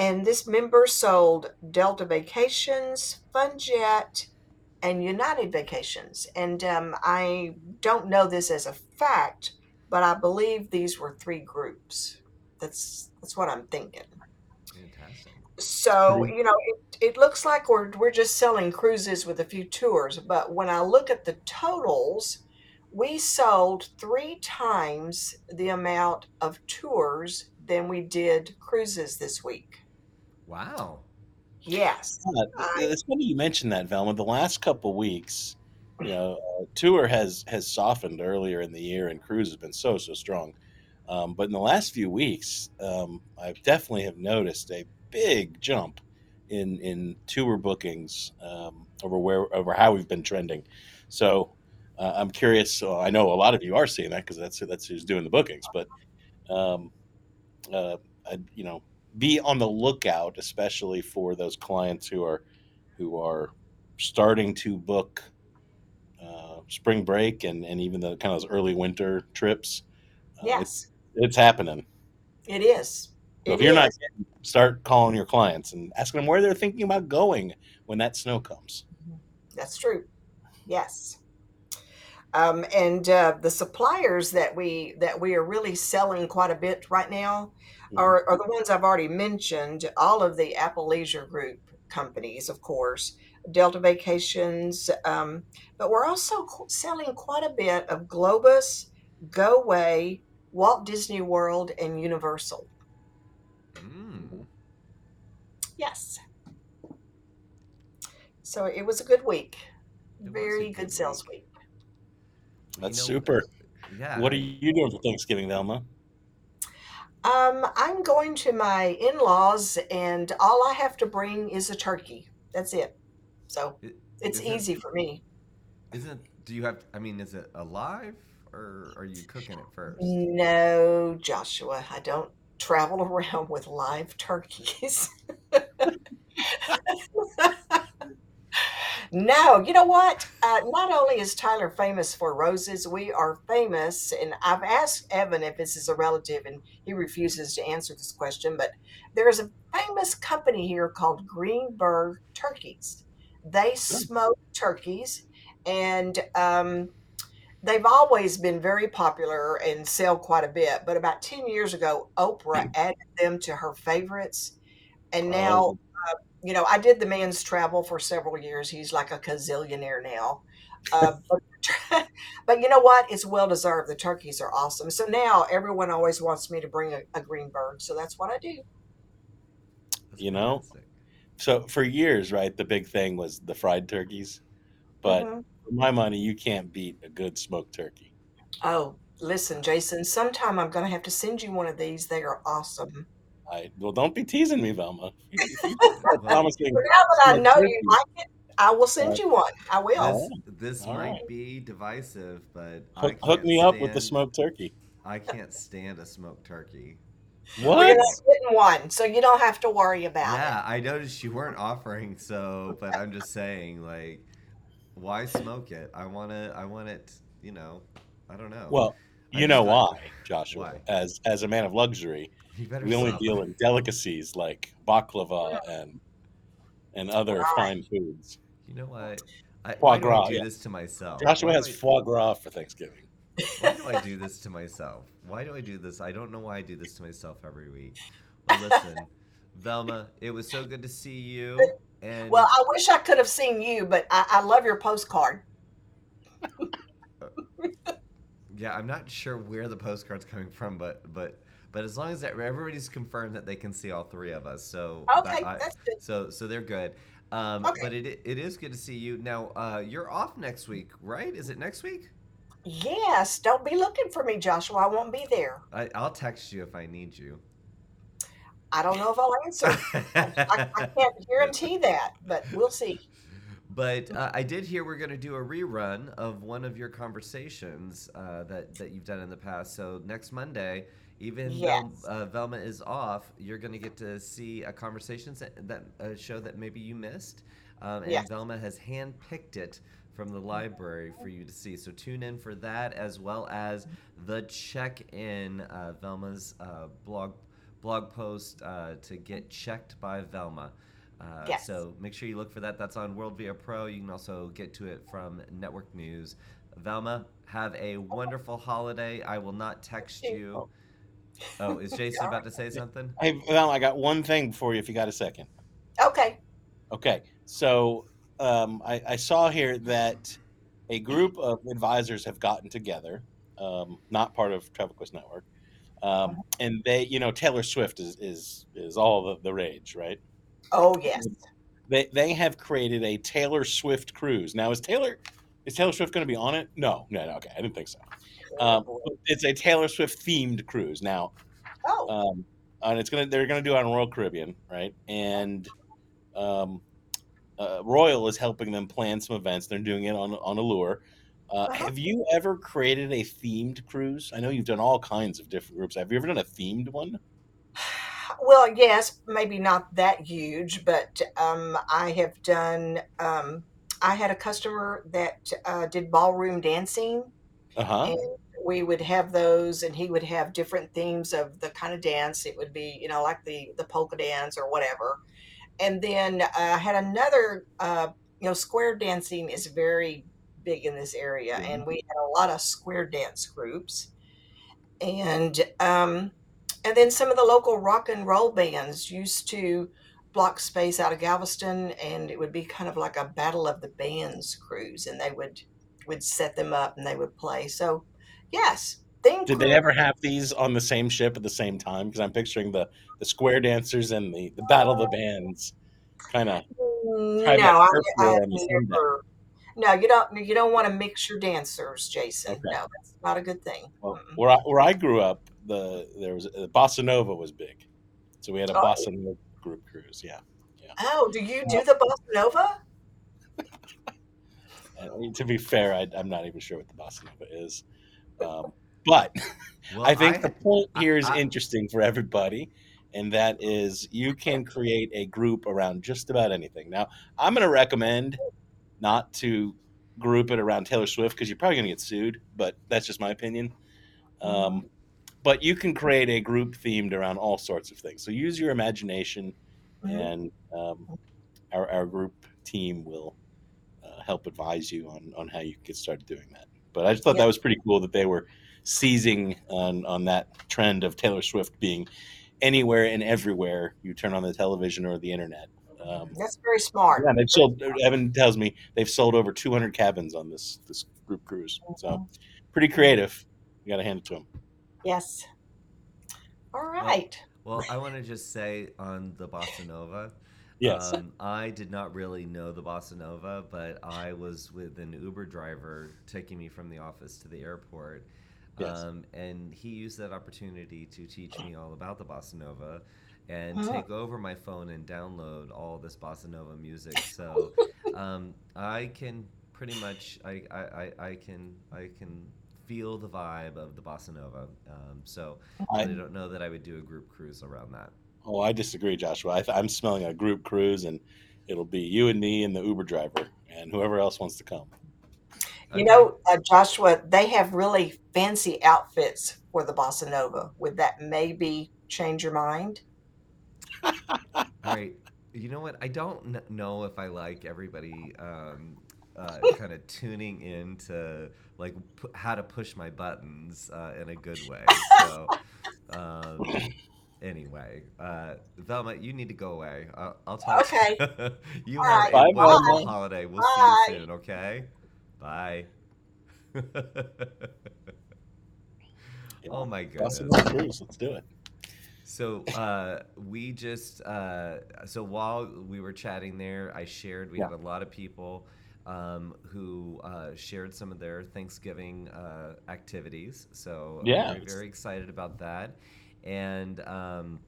And this member sold Delta Vacations, Funjet, and United Vacations. And um, I don't know this as a fact, but I believe these were three groups. That's that's what I'm thinking. Fantastic. So you know, it, it looks like we're we're just selling cruises with a few tours, but when I look at the totals, we sold three times the amount of tours than we did cruises this week. Wow. Yes. Yeah, I- it's funny you mentioned that, Velma. The last couple weeks, you know, uh, tour has has softened earlier in the year, and cruise has been so so strong. Um, but in the last few weeks, um, I definitely have noticed a big jump in in tour bookings um, over where over how we've been trending. So uh, I'm curious. So I know a lot of you are seeing that because that's that's who's doing the bookings. But um, uh, I, you know, be on the lookout, especially for those clients who are who are starting to book uh, spring break and, and even the kind of those early winter trips. Uh, Yes, it's happening. it is. So if you're not, is. getting- start calling your clients and asking them where they're thinking about going when that snow comes. That's true. Yes. Um, and uh, the suppliers that we that we are really selling quite a bit right now are, are the ones I've already mentioned. All of the Apple Leisure Group companies, of course, Delta Vacations, um, but we're also qu- selling quite a bit of Globus, Goway, Walt Disney World, and Universal. Mm. Yes. So it was a good week. It Very good good sales week. That's You know, super. Yeah. What are you doing for Thanksgiving, Velma? Um, I'm going to my in-laws, and all I have to bring is a turkey. That's it. So I- it's is it- easy for me. Isn't? Do you have? I mean, is it alive or are you cooking it first? No, Joshua, I don't travel around with live turkeys. no, you know what? Uh, not only is Tyler famous for roses, we are famous, and I've asked Evan if this is a relative, and he refuses to answer this question. But there is a famous company here called Greenberg Turkeys. They smoke turkeys, and um, they've always been very popular and sell quite a bit. But about 10 years ago, Oprah added them to her favorites. And now, Oh. You know, I did the man's travel for several years. He's like a gazillionaire now. Uh, but, but you know what? It's well deserved. The turkeys are awesome. So now everyone always wants me to bring a, a Greenberg. So that's what I do. You know. So for years, right, the big thing was the fried turkeys. But Mhm. for my money, you can't beat a good smoked turkey. oh, listen, Jason. Sometime I'm going to have to send you one of these. They are awesome. I well, don't be teasing me, Velma. If Well, promising. But now that I know you like it, I will send Right. you one. I will. This, this might right. be divisive, but I Hook, hook can't me up with the smoked turkey. I can't stand a smoked turkey. What? We're What? not getting one, so you don't have to worry about Yeah, I noticed you weren't offering, so but I'm just saying, like, why smoke it? I wanna, I want it. You know, I don't know. Well, I you know just thought- why, Joshua. Why? As as a man of luxury, you better we only stop. deal in delicacies like baklava and and other Right. fine foods. You know what? I, Foie why do gras, I do yeah. this to myself? Joshua Why has I- foie gras for Thanksgiving. Why do I do this to myself? Why do I do this? I don't know why I do this to myself every week. Well, listen, Velma, it was so good to see you. And. Well, I wish I could have seen you, but I, I love your postcard. yeah, I'm not sure where the postcard's coming from, but but but as long as that, everybody's confirmed that they can see all three of us, so Okay, I- that's good. so so they're good. Um, Okay. But it it is good to see you. Now uh, you're off next week, right? Is it next week? Yes, don't be looking for me, Joshua. I won't be there. I, I'll text you if I need you. I don't know if I'll answer. I, I can't guarantee that, but we'll see. But uh, I did hear we're going to do a rerun of one of your conversations uh, that that you've done in the past. So next Monday, even Yes. though uh, Velma is off, you're going to get to see a conversation that, a show that maybe you missed, um, and Yes. Velma has handpicked it from the library for you to see. So tune in for that as well as the check-in uh, Velma's uh, blog blog post uh, to get checked by Velma. Uh, Yes. So make sure you look for that. That's on World Via Pro. You can also get to it from Network News. Velma, have a wonderful holiday. I will not text you. Oh, is Jason about to say something? Hey, Velma, I got one thing for you if you got a second. Okay. Okay, so um, I, I saw here that a group of advisors have gotten together, um, not part of Travel Quest Network, um, and they, you know, Taylor Swift is is is all the, the rage, right? Oh yes. They they have created a Taylor Swift cruise. Now, is Taylor is Taylor Swift going to be on it? No, no, no, okay, I didn't think so. Um, it's a Taylor Swift themed cruise. Now, oh, um, and it's gonna they're gonna do it on Royal Caribbean, right? And um, uh, Royal is helping them plan some events. They're doing it on on Allure. Uh, Uh-huh. Have you ever created a themed cruise? I know you've done all kinds of different groups. Have you ever done a themed one? well, yes, maybe not that huge, but um, I have done. Um, I had a customer that uh, did ballroom dancing, Uh huh. and we would have those, and he would have different themes of the kind of dance. It would be, you know, like the the polka dance or whatever. And then uh, I had another. Uh, you know, square dancing is very big in this area, and we had a lot of square dance groups, and um, and then some of the local rock and roll bands used to block space out of Galveston, and it would be kind of like a battle of the bands cruise, and they would would set them up and they would play. So, yes, theme Did they ever have these on the same ship at the same time? Because I'm picturing the the square dancers and the the battle of the bands, kind of. No, I, I Force on the same never. No, you don't. You don't want to mix your dancers, Jason. Okay. No, that's not a good thing. Well, where I, where I grew up, the there was uh, bossa nova was big, so we had a Oh. bossa nova group cruise. Yeah, Oh, do you do the bossa nova? and to be fair, I, I'm not even sure what the bossa nova is, um, but Well, I think the point I- here is I- interesting for everybody, and that is you can create a group around just about anything. Now, I'm going to recommend not to group it around Taylor Swift because you're probably going to get sued, but that's just my opinion. Um, but you can create a group themed around all sorts of things. So use your imagination, Mhm. and um, our, our group team will uh, help advise you on, on how you can get started doing that. But I just thought Yeah. that was pretty cool that they were seizing on, on that trend of Taylor Swift being anywhere and everywhere you turn on the television or the internet. Um, That's very smart. yeah, they've sold. Evan tells me they've sold over 200 cabins on this this group cruise. So pretty creative. You got to hand it to them. Yes. All right. Well, I want to just say on the bossa nova. Yes. Um, I did not really know the bossa nova, but I was with an Uber driver taking me from the office to the airport. Yes. Um, and he used that opportunity to teach me all about the bossa nova and Oh. take over my phone and download all this bossa nova music. So um, I can pretty much I, I, I, I can I can feel the vibe of the bossa nova. Um, so I, I, don't know that I would do a group cruise around that. Oh, I disagree, Joshua. I th- I'm smelling a group cruise, and it'll be you and me and the Uber driver and whoever else wants to come. You know, uh, Joshua, they have really fancy outfits for the bossa nova. Would that maybe change your mind? All right. You know what? I don't kn- know if I like everybody um, uh, kind of tuning in to like pu- how to push my buttons uh, in a good way. So, um, anyway, uh, Velma, you need to go away. I'll, I'll talk. Okay. To you All have right. a Bye, wonderful Velma. holiday. We'll Bye. see you soon. Okay. Bye. oh my goodness. Bossa Nova. Let's do it. So uh, we just uh, so while we were chatting there, I shared we Yeah. had a lot of people um, who uh, shared some of their Thanksgiving uh, activities. So Yeah, I'm very, very excited about that. And um,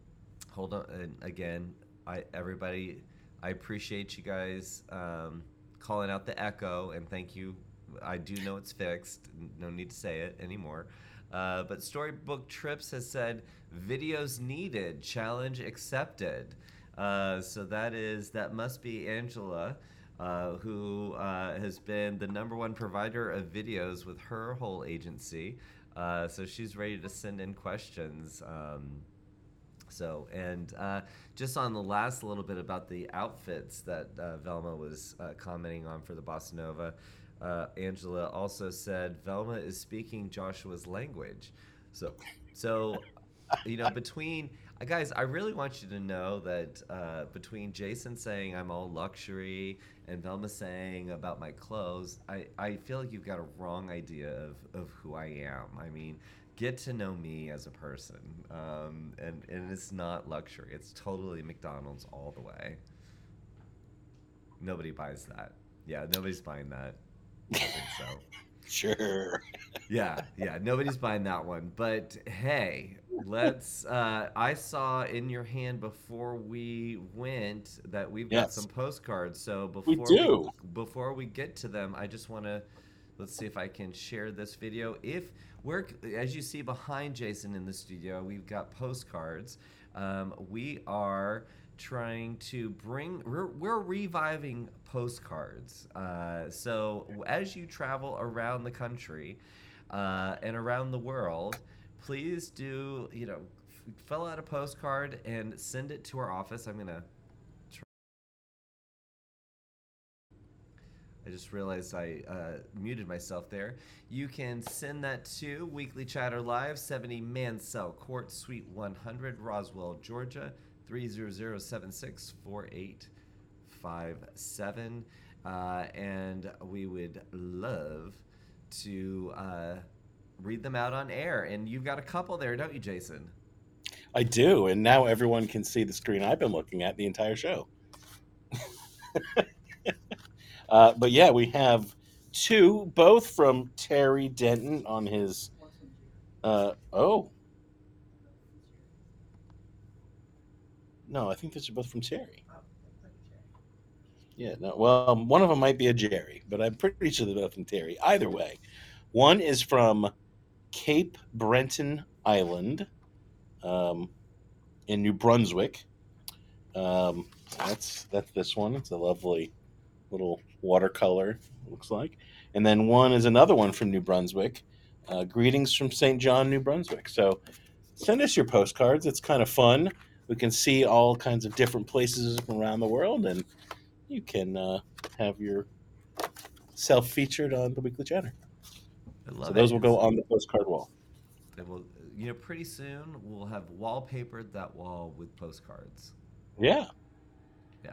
hold on, and again, I everybody, I appreciate you guys um, calling out the echo and thank you. I do know it's fixed. No need to say it anymore. Uh, but Storybook Trips has said videos needed, challenge accepted. Uh, so that is that must be Angela, uh, who uh, has been the number one provider of videos with her whole agency. Uh, so she's ready to send in questions. Um, so, and uh, just on the last little bit about the outfits that uh, Velma was uh, commenting on for the Bossa Nova, uh, Angela also said Velma is speaking Joshua's language. So, so you know, between guys, I really want you to know that between Jason saying I'm all luxury and Velma saying about my clothes, I, I feel like you've got a wrong idea of, of who I am. I mean, get to know me as a person. Um, and, and it's not luxury, it's totally McDonald's all the way. Nobody buys that. Yeah, nobody's buying that. I think so. Sure. Yeah, yeah, nobody's buying that one. But hey, let's. Uh, I saw in your hand before we went that we've got some postcards. So We before do. before we get to them, I just want to let's see if I can share this video. If we're as you see behind Jason in the studio, we've got postcards. Um, we are trying to bring we're, we're reviving postcards uh, so as you travel around the country uh, and around the world please do you know fill out a postcard and send it to our office i'm gonna try I just realized I uh, muted myself there. You can send that to Weekly Chatter Live, 70 Mansell Court, Suite 100, Roswell, Georgia, 30076 4857. Uh, and we would love to uh, read them out on air. And you've got a couple there, don't you, Jason? I do, and now everyone can see the screen I've been looking at the entire show. uh, but yeah, we have two, both from Terry Denton on his. Uh, oh. No, I think these are both from Terry. Yeah, no. Well, one of them might be a Jerry, but I'm pretty sure they're both from Terry. Either way, one is from Cape Breton Island um, in New Brunswick. Um, that's that's this one. It's a lovely little watercolor. Looks like, and then one is another one from New Brunswick. Uh, greetings from St. John, New Brunswick. So send us your postcards. It's kind of fun. We can see all kinds of different places from around the world, and you can uh, have your self featured on the Weekly Chatter. So those it. will go on the postcard wall. And we'll, you know, pretty soon we'll have wallpapered that wall with postcards. Yeah. Yeah.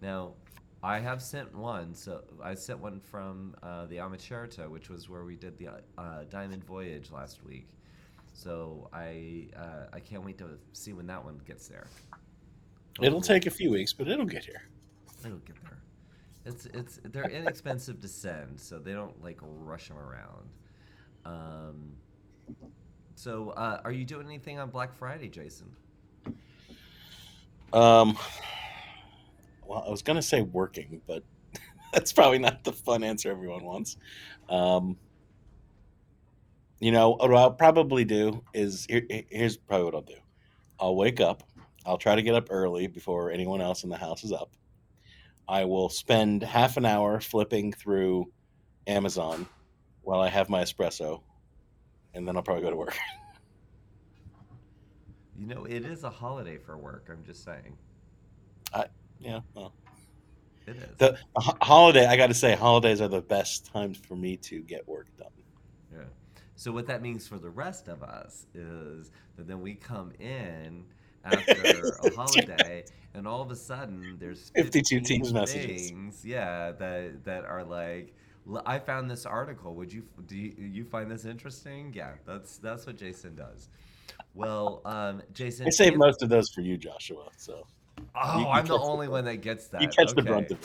Now, I have sent one. So I sent one from uh, the AmaCerto, which was where we did the uh, Diamond Voyage last week. So I uh, I can't wait to see when that one gets there. It'll take a few weeks, but it'll get here. It'll get there. It's it's they're inexpensive to send, so they don't like rush them around. Um, so, uh, are you doing anything on Black Friday, Jason? Um, well, I was gonna say working, but that's probably not the fun answer everyone wants. Um, you know, what I'll probably do is here, here's probably what I'll do. I'll wake up. I'll try to get up early before anyone else in the house is up. I will spend half an hour flipping through Amazon while I have my espresso, and then I'll probably go to work. You know, it is a holiday for work. I'm just saying. yeah, well, It is. the the ho- holiday. I got to say, holidays are the best times for me to get work done. Yeah. So what that means for the rest of us is that then we come in after a holiday, and all of a sudden there's 52 Teams messages. yeah, that that are like, I found this article. Would you do you, you find this interesting? Yeah, that's that's what Jason does. Well, um, Jason, I saved if- most of those for you, Joshua. So Oh, you- I'm the the only brunt. one that gets that. you catch the brunt of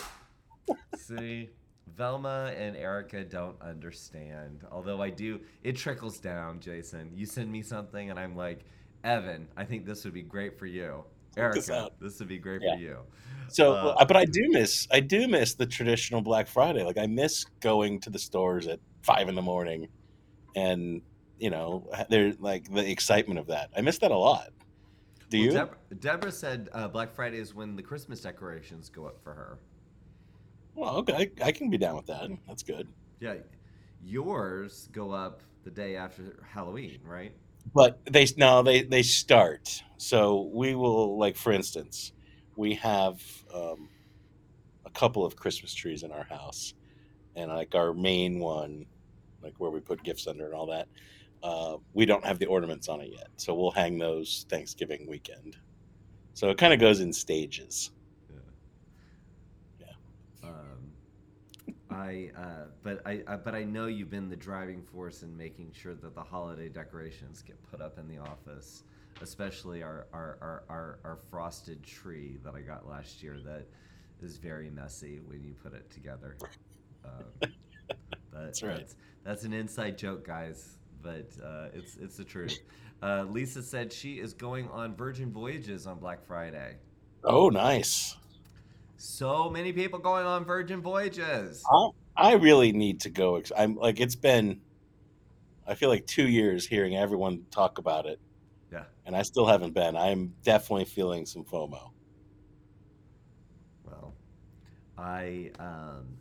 it. See, Velma and Erica don't understand. Although I do, it trickles down. Jason, you send me something, and I'm like, Evan, I think this would be great for you. This Erica, out. this would be great Yeah. for you. So, Uh, but I do miss I do miss the traditional Black Friday. Like I miss going to the stores at five in the morning, and you know, they're like the excitement of that. I miss that a lot. Do Well, you? Deb- Deborah said uh, Black Friday is when the Christmas decorations go up for her. well, okay, I can be down with that. That's good. Yeah, yours go up the day after Halloween, right? But they no, they they start. So we will like, for instance, we have um, a couple of Christmas trees in our house, and like our main one, like where we put gifts under and all that. Uh, we don't have the ornaments on it yet, so we'll hang those Thanksgiving weekend. So it kind of goes in stages. Um, I, uh, but I, I, but I know you've been the driving force in making sure that the holiday decorations get put up in the office, especially our, our, our, our, our frosted tree that I got last year. That is very messy when you put it together. Um, but That's right. That's, that's an inside joke, guys. But uh, it's it's the truth. Uh, Lisa said she is going on Virgin Voyages on Black Friday. Oh, nice. So many people going on Virgin Voyages. I, I really need to go. I'm like it's been. I feel like two years hearing everyone talk about it, Yeah. and I still haven't been. I'm definitely feeling some FOMO. Well, I um,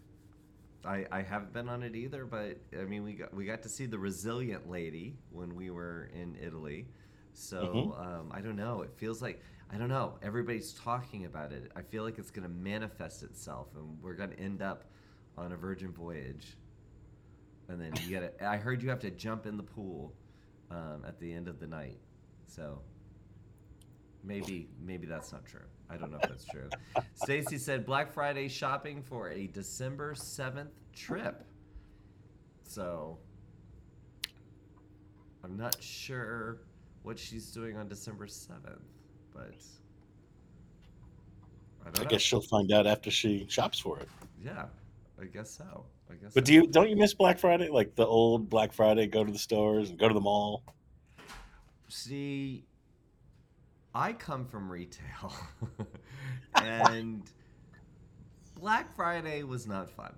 I I haven't been on it either, but I mean we got we got to see the resilient lady when we were in Italy. So Mhm. um, I don't know. It feels like I don't know. Everybody's talking about it. I feel like it's going to manifest itself, and we're going to end up on a Virgin Voyage. And then you got to. I heard you have to jump in the pool um, at the end of the night. So maybe maybe that's not true. I don't know if that's true. Stacy said Black Friday shopping for a December 7th trip. So I'm not sure what she's doing on December 7th, but I don't I guess she'll find out after she shops for it. yeah, I guess so. I guess But so. do you don't you miss Black Friday? Like the old Black Friday, go to the stores and go to the mall. See, I come from retail, and Black Friday was not fun.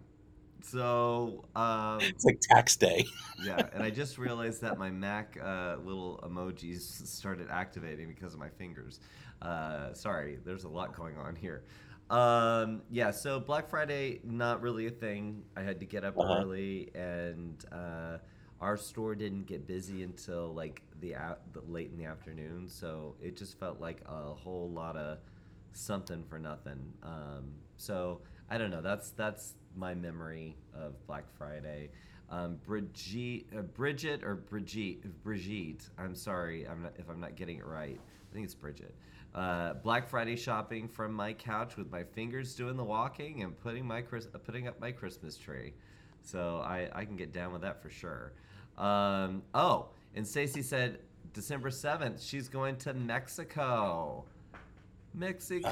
So, um, It's like tax day. yeah, and I just realized that my Mac uh, little emojis started activating because of my fingers. Uh, sorry, there's a lot going on here. Um, yeah, so Black Friday not really a thing. I had to get up Uh-huh. early, and uh, our store didn't get busy until like the, the late in the afternoon. So it just felt like a whole lot of something for nothing. Um, so I don't know. That's that's my memory of Black Friday. Um, Brigitte, uh, Bridget or Brigitte, Brigitte. I'm sorry, I'm not, if I'm not getting it right. I think it's Bridget. Uh, Black Friday shopping from my couch with my fingers doing the walking and putting my Chris, putting up my Christmas tree. So I, I can get down with that for sure. Um, oh, and Stacy said December 7th she's going to Mexico. Mexico.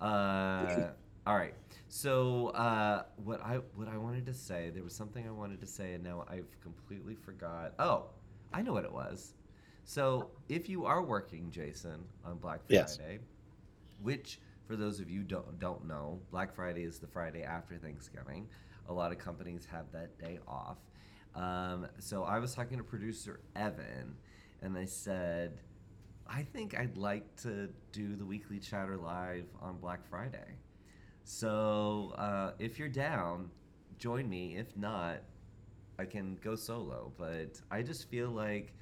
Uh, All right. So uh, what I what I wanted to say, there was something I wanted to say, and now I've completely forgot. Oh, I know what it was. So if you are working, Jason, on Black Yes. Friday, which for those of you don't don't know, Black Friday is the Friday after Thanksgiving. A lot of companies have that day off. Um, so I was talking to producer Evan, and I said, I think I'd like to do the weekly chatter live on Black Friday. So uh, if you're down, join me. If not, I can go solo. But I just feel like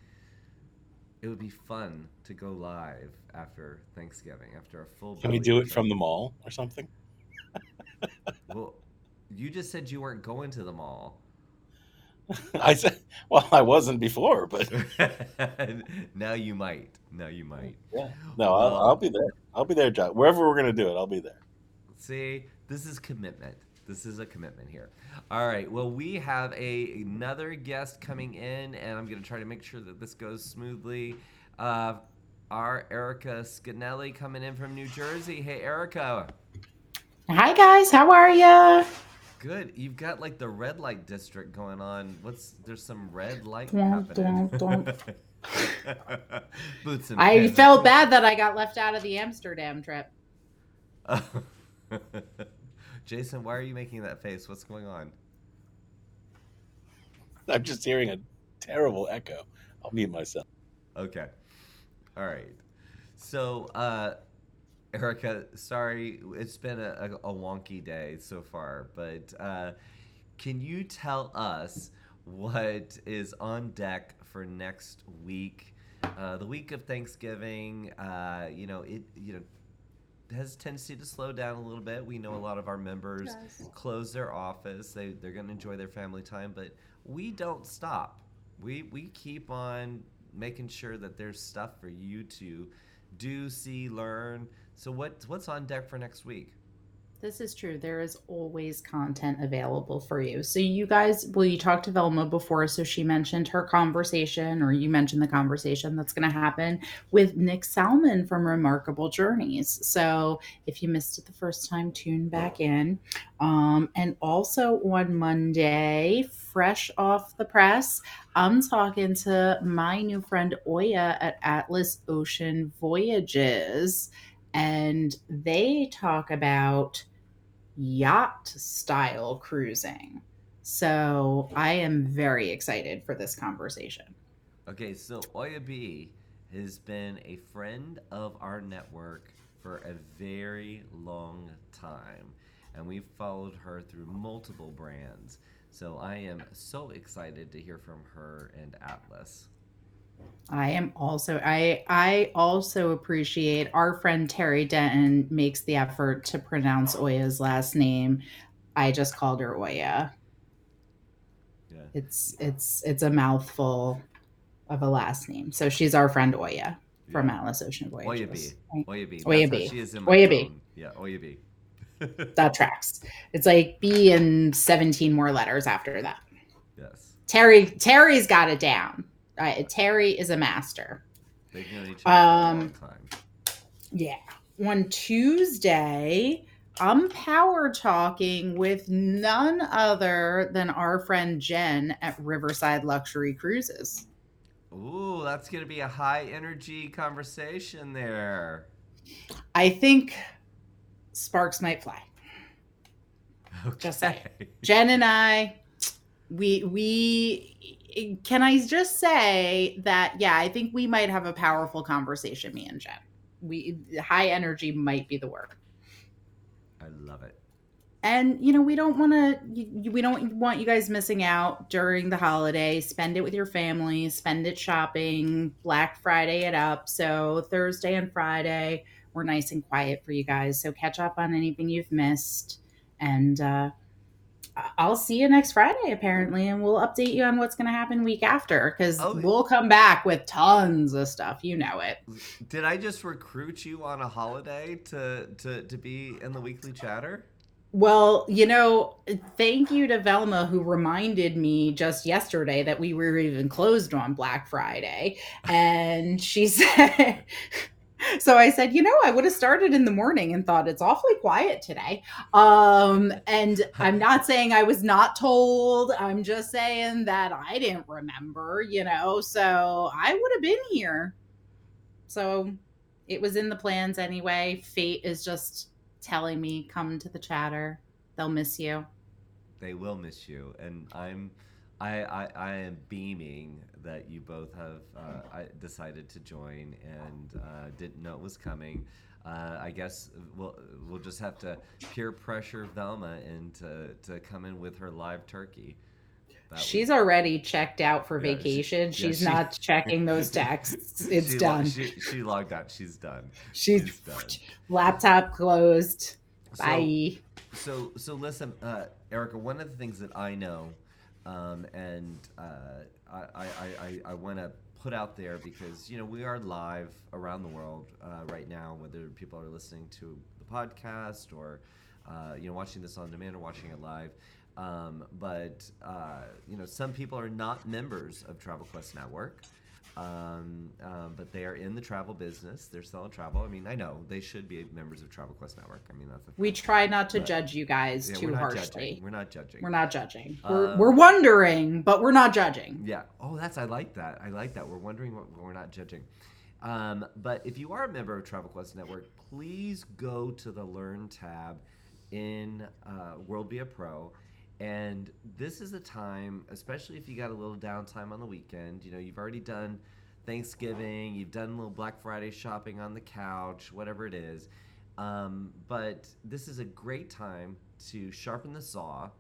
it would be fun to go live after Thanksgiving, after a full. Can we do it from the mall or something? Well, you just said you weren't going to the mall. I said, well, I wasn't before, but now you might. Now you might. yeah. No, I'll, I'll be there. I'll be there, John. Wherever we're going to do it, I'll be there. See, this is commitment. This is a commitment here. All right. Well, we have a another guest coming in, and I'm going to try to make sure that this goes smoothly. Uh, our Erica Scanelli coming in from New Jersey. Hey, Erica. Hi guys, how are you? Good. You've got like the red light district going on. What's there's some red light Dun, happening. dun, Boots and I pins. felt bad that I got left out of the Amsterdam trip. Jason, why are you making that face? What's going on? I'm just hearing a terrible echo. I'll mute myself. Okay. All right. So, uh, Erica, sorry, it's been a, a, a wonky day so far, but uh, can you tell us what is on deck for next week? Uh, the week of Thanksgiving, uh, you know, it you know has tendency to slow down a little bit. We know a lot of our members close their office. They they're going to enjoy their family time, but we don't stop. We we keep on making sure that there's stuff for you to do, see, learn. So what what's on deck for next week? This is true. There is always content available for you. So, you guys, well, you talked to Velma before, so she mentioned her conversation, or you mentioned the conversation that's going to happen with Nick Salmon from Remarkable Journeys. So, if you missed it the first time, tune back in. Um, and also on Monday, fresh off the press, I'm talking to my new friend Oya at Atlas Ocean Voyages and they talk about yacht style cruising. So I am very excited for this conversation. Okay, so Oya B has been a friend of our network for a very long time, and we've followed her through multiple brands. So I am so excited to hear from her and Atlas. I am also I I also appreciate our friend Terry Denton makes the effort to pronounce Oya's last name. I just called her Oya. Yeah. It's it's it's a mouthful of a last name. So she's our friend Oya from Atlas Ocean Oya Voyages. B. Oya B. Oya B. She is in Oya B. Yeah, Oya B. That tracks. It's like B and 17 more letters after that. yes. Terry Terry's got it down. Uh, Terry is a master. They've known each other for a Um, time. Yeah. On Tuesday, I'm power talking with none other than our friend Jen at Riverside Luxury Cruises. Ooh, that's going to be a high energy conversation there. I think sparks might fly. Okay. Just saying. Jen and I, we we can I just say that yeah, I think we might have a powerful conversation, me and Jen. We high energy might be the word. I love it. and you know we don't want to we don't want you guys missing out during the holiday spend it with your family spend it shopping black friday it up so thursday and friday we're nice and quiet for you guys so catch up on anything you've missed and uh I'll see you next Friday, apparently, and we'll update you on what's going to happen week after because Oh. we'll come back with tons of stuff. You know it. Did I just recruit you on a holiday to to to be in the weekly chatter? Well, you know, thank you to Velma who reminded me just yesterday that we were even closed on Black Friday. And she said, so I said, you know, I would have started in the morning and thought it's awfully quiet today. Um, and I'm not saying I was not told. I'm just saying that I didn't remember, you know, so I would have been here. So it was in the plans anyway. Fate is just telling me, come to the chatter. They'll miss you. They will miss you. And I'm I, I, I am beaming that you both have uh, decided to join and uh, didn't know it was coming. Uh, I guess we'll we'll just have to peer pressure Velma into to come in with her live turkey. That She's already checked out for yeah, vacation. She, She's yeah, she, not checking those texts. It's she, done. She, she, logged out. She's done. She's, She's done. Laptop closed. So, Bye. So so listen, uh, Erica. One of the things that I know um, and uh, I, I, I, I want to put out there because you know we are live around the world uh, right now, whether people are listening to the podcast or uh, you know watching this on demand or watching it live. Um, but uh, you know some people are not members of Travel Quest Network. Um, um, but they are in the travel business. They're selling travel. I mean, I know they should be members of Travel Quest Network. I mean, that's we try not to but, judge you guys yeah, too we're harshly. Judging. We're not judging. We're not judging. we're, um, we're wondering, but we're not judging. Yeah. Oh, that's I like that. I like that. We're wondering, but we're not judging. Um, but if you are a member of Travel Quest Network, please go to the Learn tab in uh, WorldVia Pro and this is a time, especially if you got a little downtime on the weekend. You know, you've already done Thanksgiving, you've done a little Black Friday shopping on the couch, whatever it is. Um, but this is a great time to sharpen the saw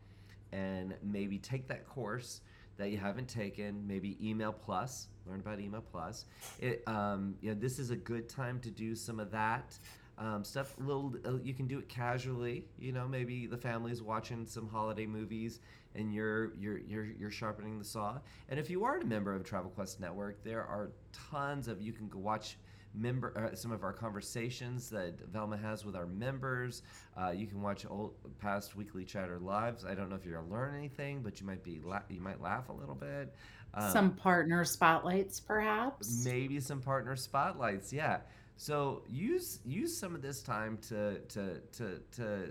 and maybe take that course that you haven't taken, maybe Email Plus, learn about Email Plus. It, um, you know, this is a good time to do some of that. Um, stuff little uh, you can do it casually. You know, maybe the family's watching some holiday movies and you're you're you're you're sharpening the saw. And if you are a member of Travel Quest Network, there are tons of you can go watch member uh, some of our conversations that Velma has with our members. Uh, you can watch old past weekly chatter lives. I don't know if you're gonna learn anything, but you might be la- you might laugh a little bit. Um, some partner spotlights, perhaps. Maybe some partner spotlights. Yeah. So use use some of this time to to to to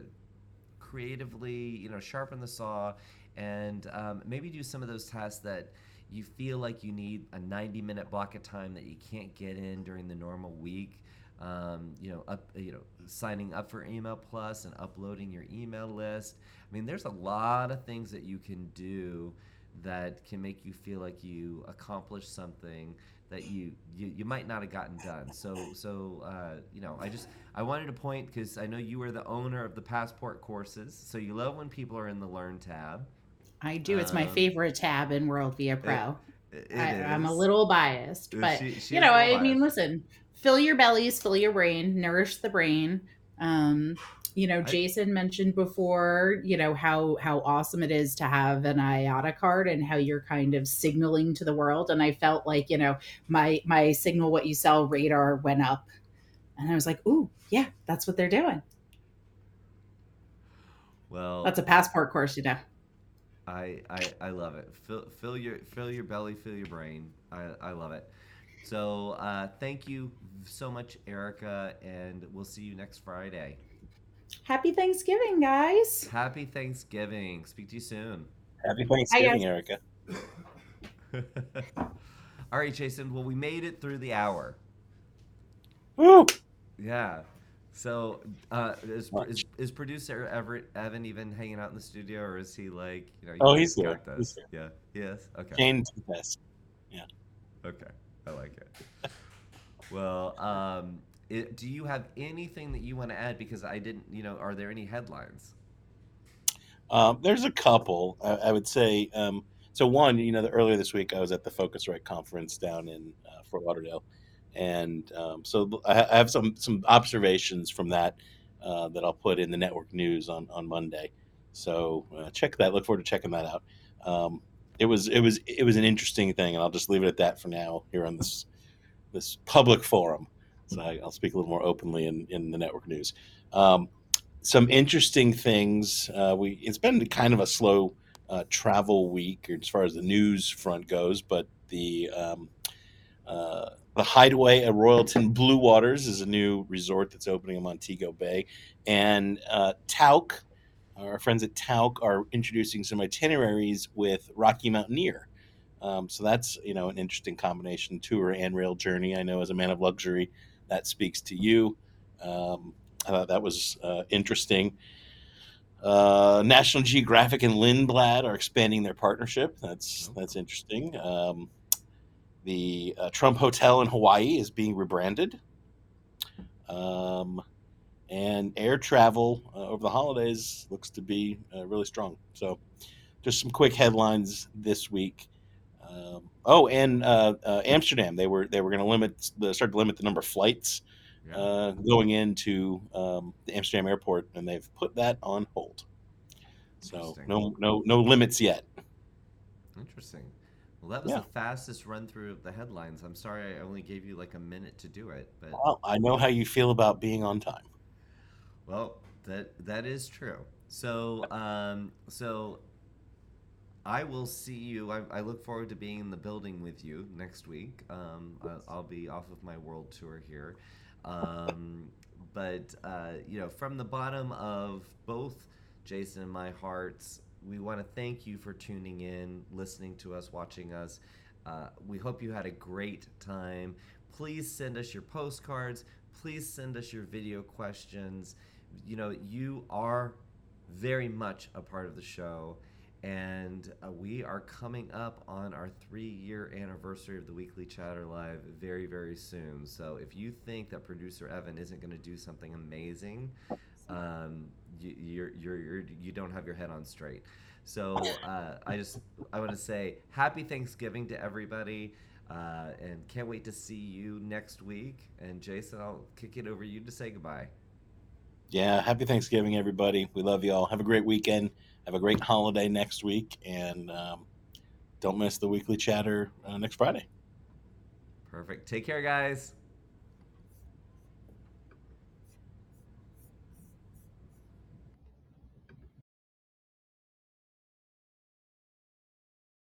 creatively, you know, sharpen the saw, and um, maybe do some of those tasks that you feel like you need a 90 minute block of time that you can't get in during the normal week. Um, you know, up, you know, signing up for Email Plus and uploading your email list. I mean, there's a lot of things that you can do that can make you feel like you accomplished something that you, you you might not have gotten done. So so uh, you know, I just I wanted to point because I know you are the owner of the passport courses, so you love when people are in the Learn tab. I do. It's um, my favorite tab in WorldVia Pro. It, it I, am a little biased, but she, she you know, I biased. mean, listen, fill your bellies, fill your brain, nourish the brain. Um, you know jason mentioned before you know how how awesome it is to have an iata card and how you're kind of signaling to the world. And i felt like you know my my signal what you sell radar went up. And i was like ooh yeah that's what they're doing. Well that's a passport course you know. I i, I love it. Fill, fill your fill your belly fill your brain. I i love it. So uh, thank you so much erica and we'll see you next friday Happy Thanksgiving, guys. Happy Thanksgiving. Speak to you soon. Happy Thanksgiving, Erica. All right, Jason. Well, we made it through the hour. Woo! Yeah. So, uh, is, is, is, producer Everett Evan even hanging out in the studio, or is he like, you know? You oh, he's here. he's here. Yeah. Yes. Okay. Jane this. Yeah. Okay. I like it. well, um, it, do you have anything that you want to add? Because I didn't, you know, are there any headlines? Um, there's a couple. I, I would say. Um, so one, you know, the, earlier this week I was at the Phocuswright conference down in uh, Fort Lauderdale, and um, so I, I, have some some observations from that uh, that I'll put in the network news on on Monday. So uh, check that. Look forward to checking that out. Um, it was it was it was an interesting thing, and I'll just leave it at that for now here on this this public forum. So I, will speak a little more openly in, in the network news. Um, some interesting things. Uh, we it's been kind of a slow uh, travel week as far as the news front goes, but the um, Uh, the Hideaway at Royalton Blue Waters is a new resort that's opening in Montego Bay. And uh, Tauk, our friends at Tauk, are introducing some itineraries with Rocky Mountaineer. Um, so that's you know an interesting combination tour and rail journey. I know as a man of luxury, that speaks to you. Um, I thought that was uh, interesting. Uh, National Geographic and Lindblad are expanding their partnership. That's that's interesting. Um, the uh, Trump Hotel in Hawaii is being rebranded. Um, and air travel uh, over the holidays looks to be uh, really strong. So, just some quick headlines this week. Um, oh, and uh, uh, Amsterdam, they were they were going to limit the start to limit the number of flights uh, going into um, the Amsterdam airport, and they've put that on hold. So no no no limits yet. Interesting. Well, that was Yeah. the fastest run through of the headlines. I'm sorry I only gave you like a minute to do it, but Well, I know how you feel about being on time. well, that that is true. So, um, so I will see you. I, I look forward to being in the building with you next week. Um, I'll, I'll be off of my world tour here, um, but uh, you know, from the bottom of both Jason and my hearts, we want to thank you for tuning in, listening to us, watching us. Uh, we hope you had a great time. Please send us your postcards. Please send us your video questions. You know, you are very much a part of the show. And uh, we are coming up on our three year anniversary of the Weekly Chatter Live very, very soon. So if you think that producer Evan isn't going to do something amazing, um, you, you're, you're, you're, you don't have your head on straight. So uh, I just I want to say happy Thanksgiving to everybody, uh, and can't wait to see you next week. And Jason, I'll kick it over you to say goodbye. Yeah, happy Thanksgiving, everybody. We love you all. Have a great weekend. Have a great holiday next week, and um, don't miss the weekly chatter uh, next Friday. Perfect. Take care, guys.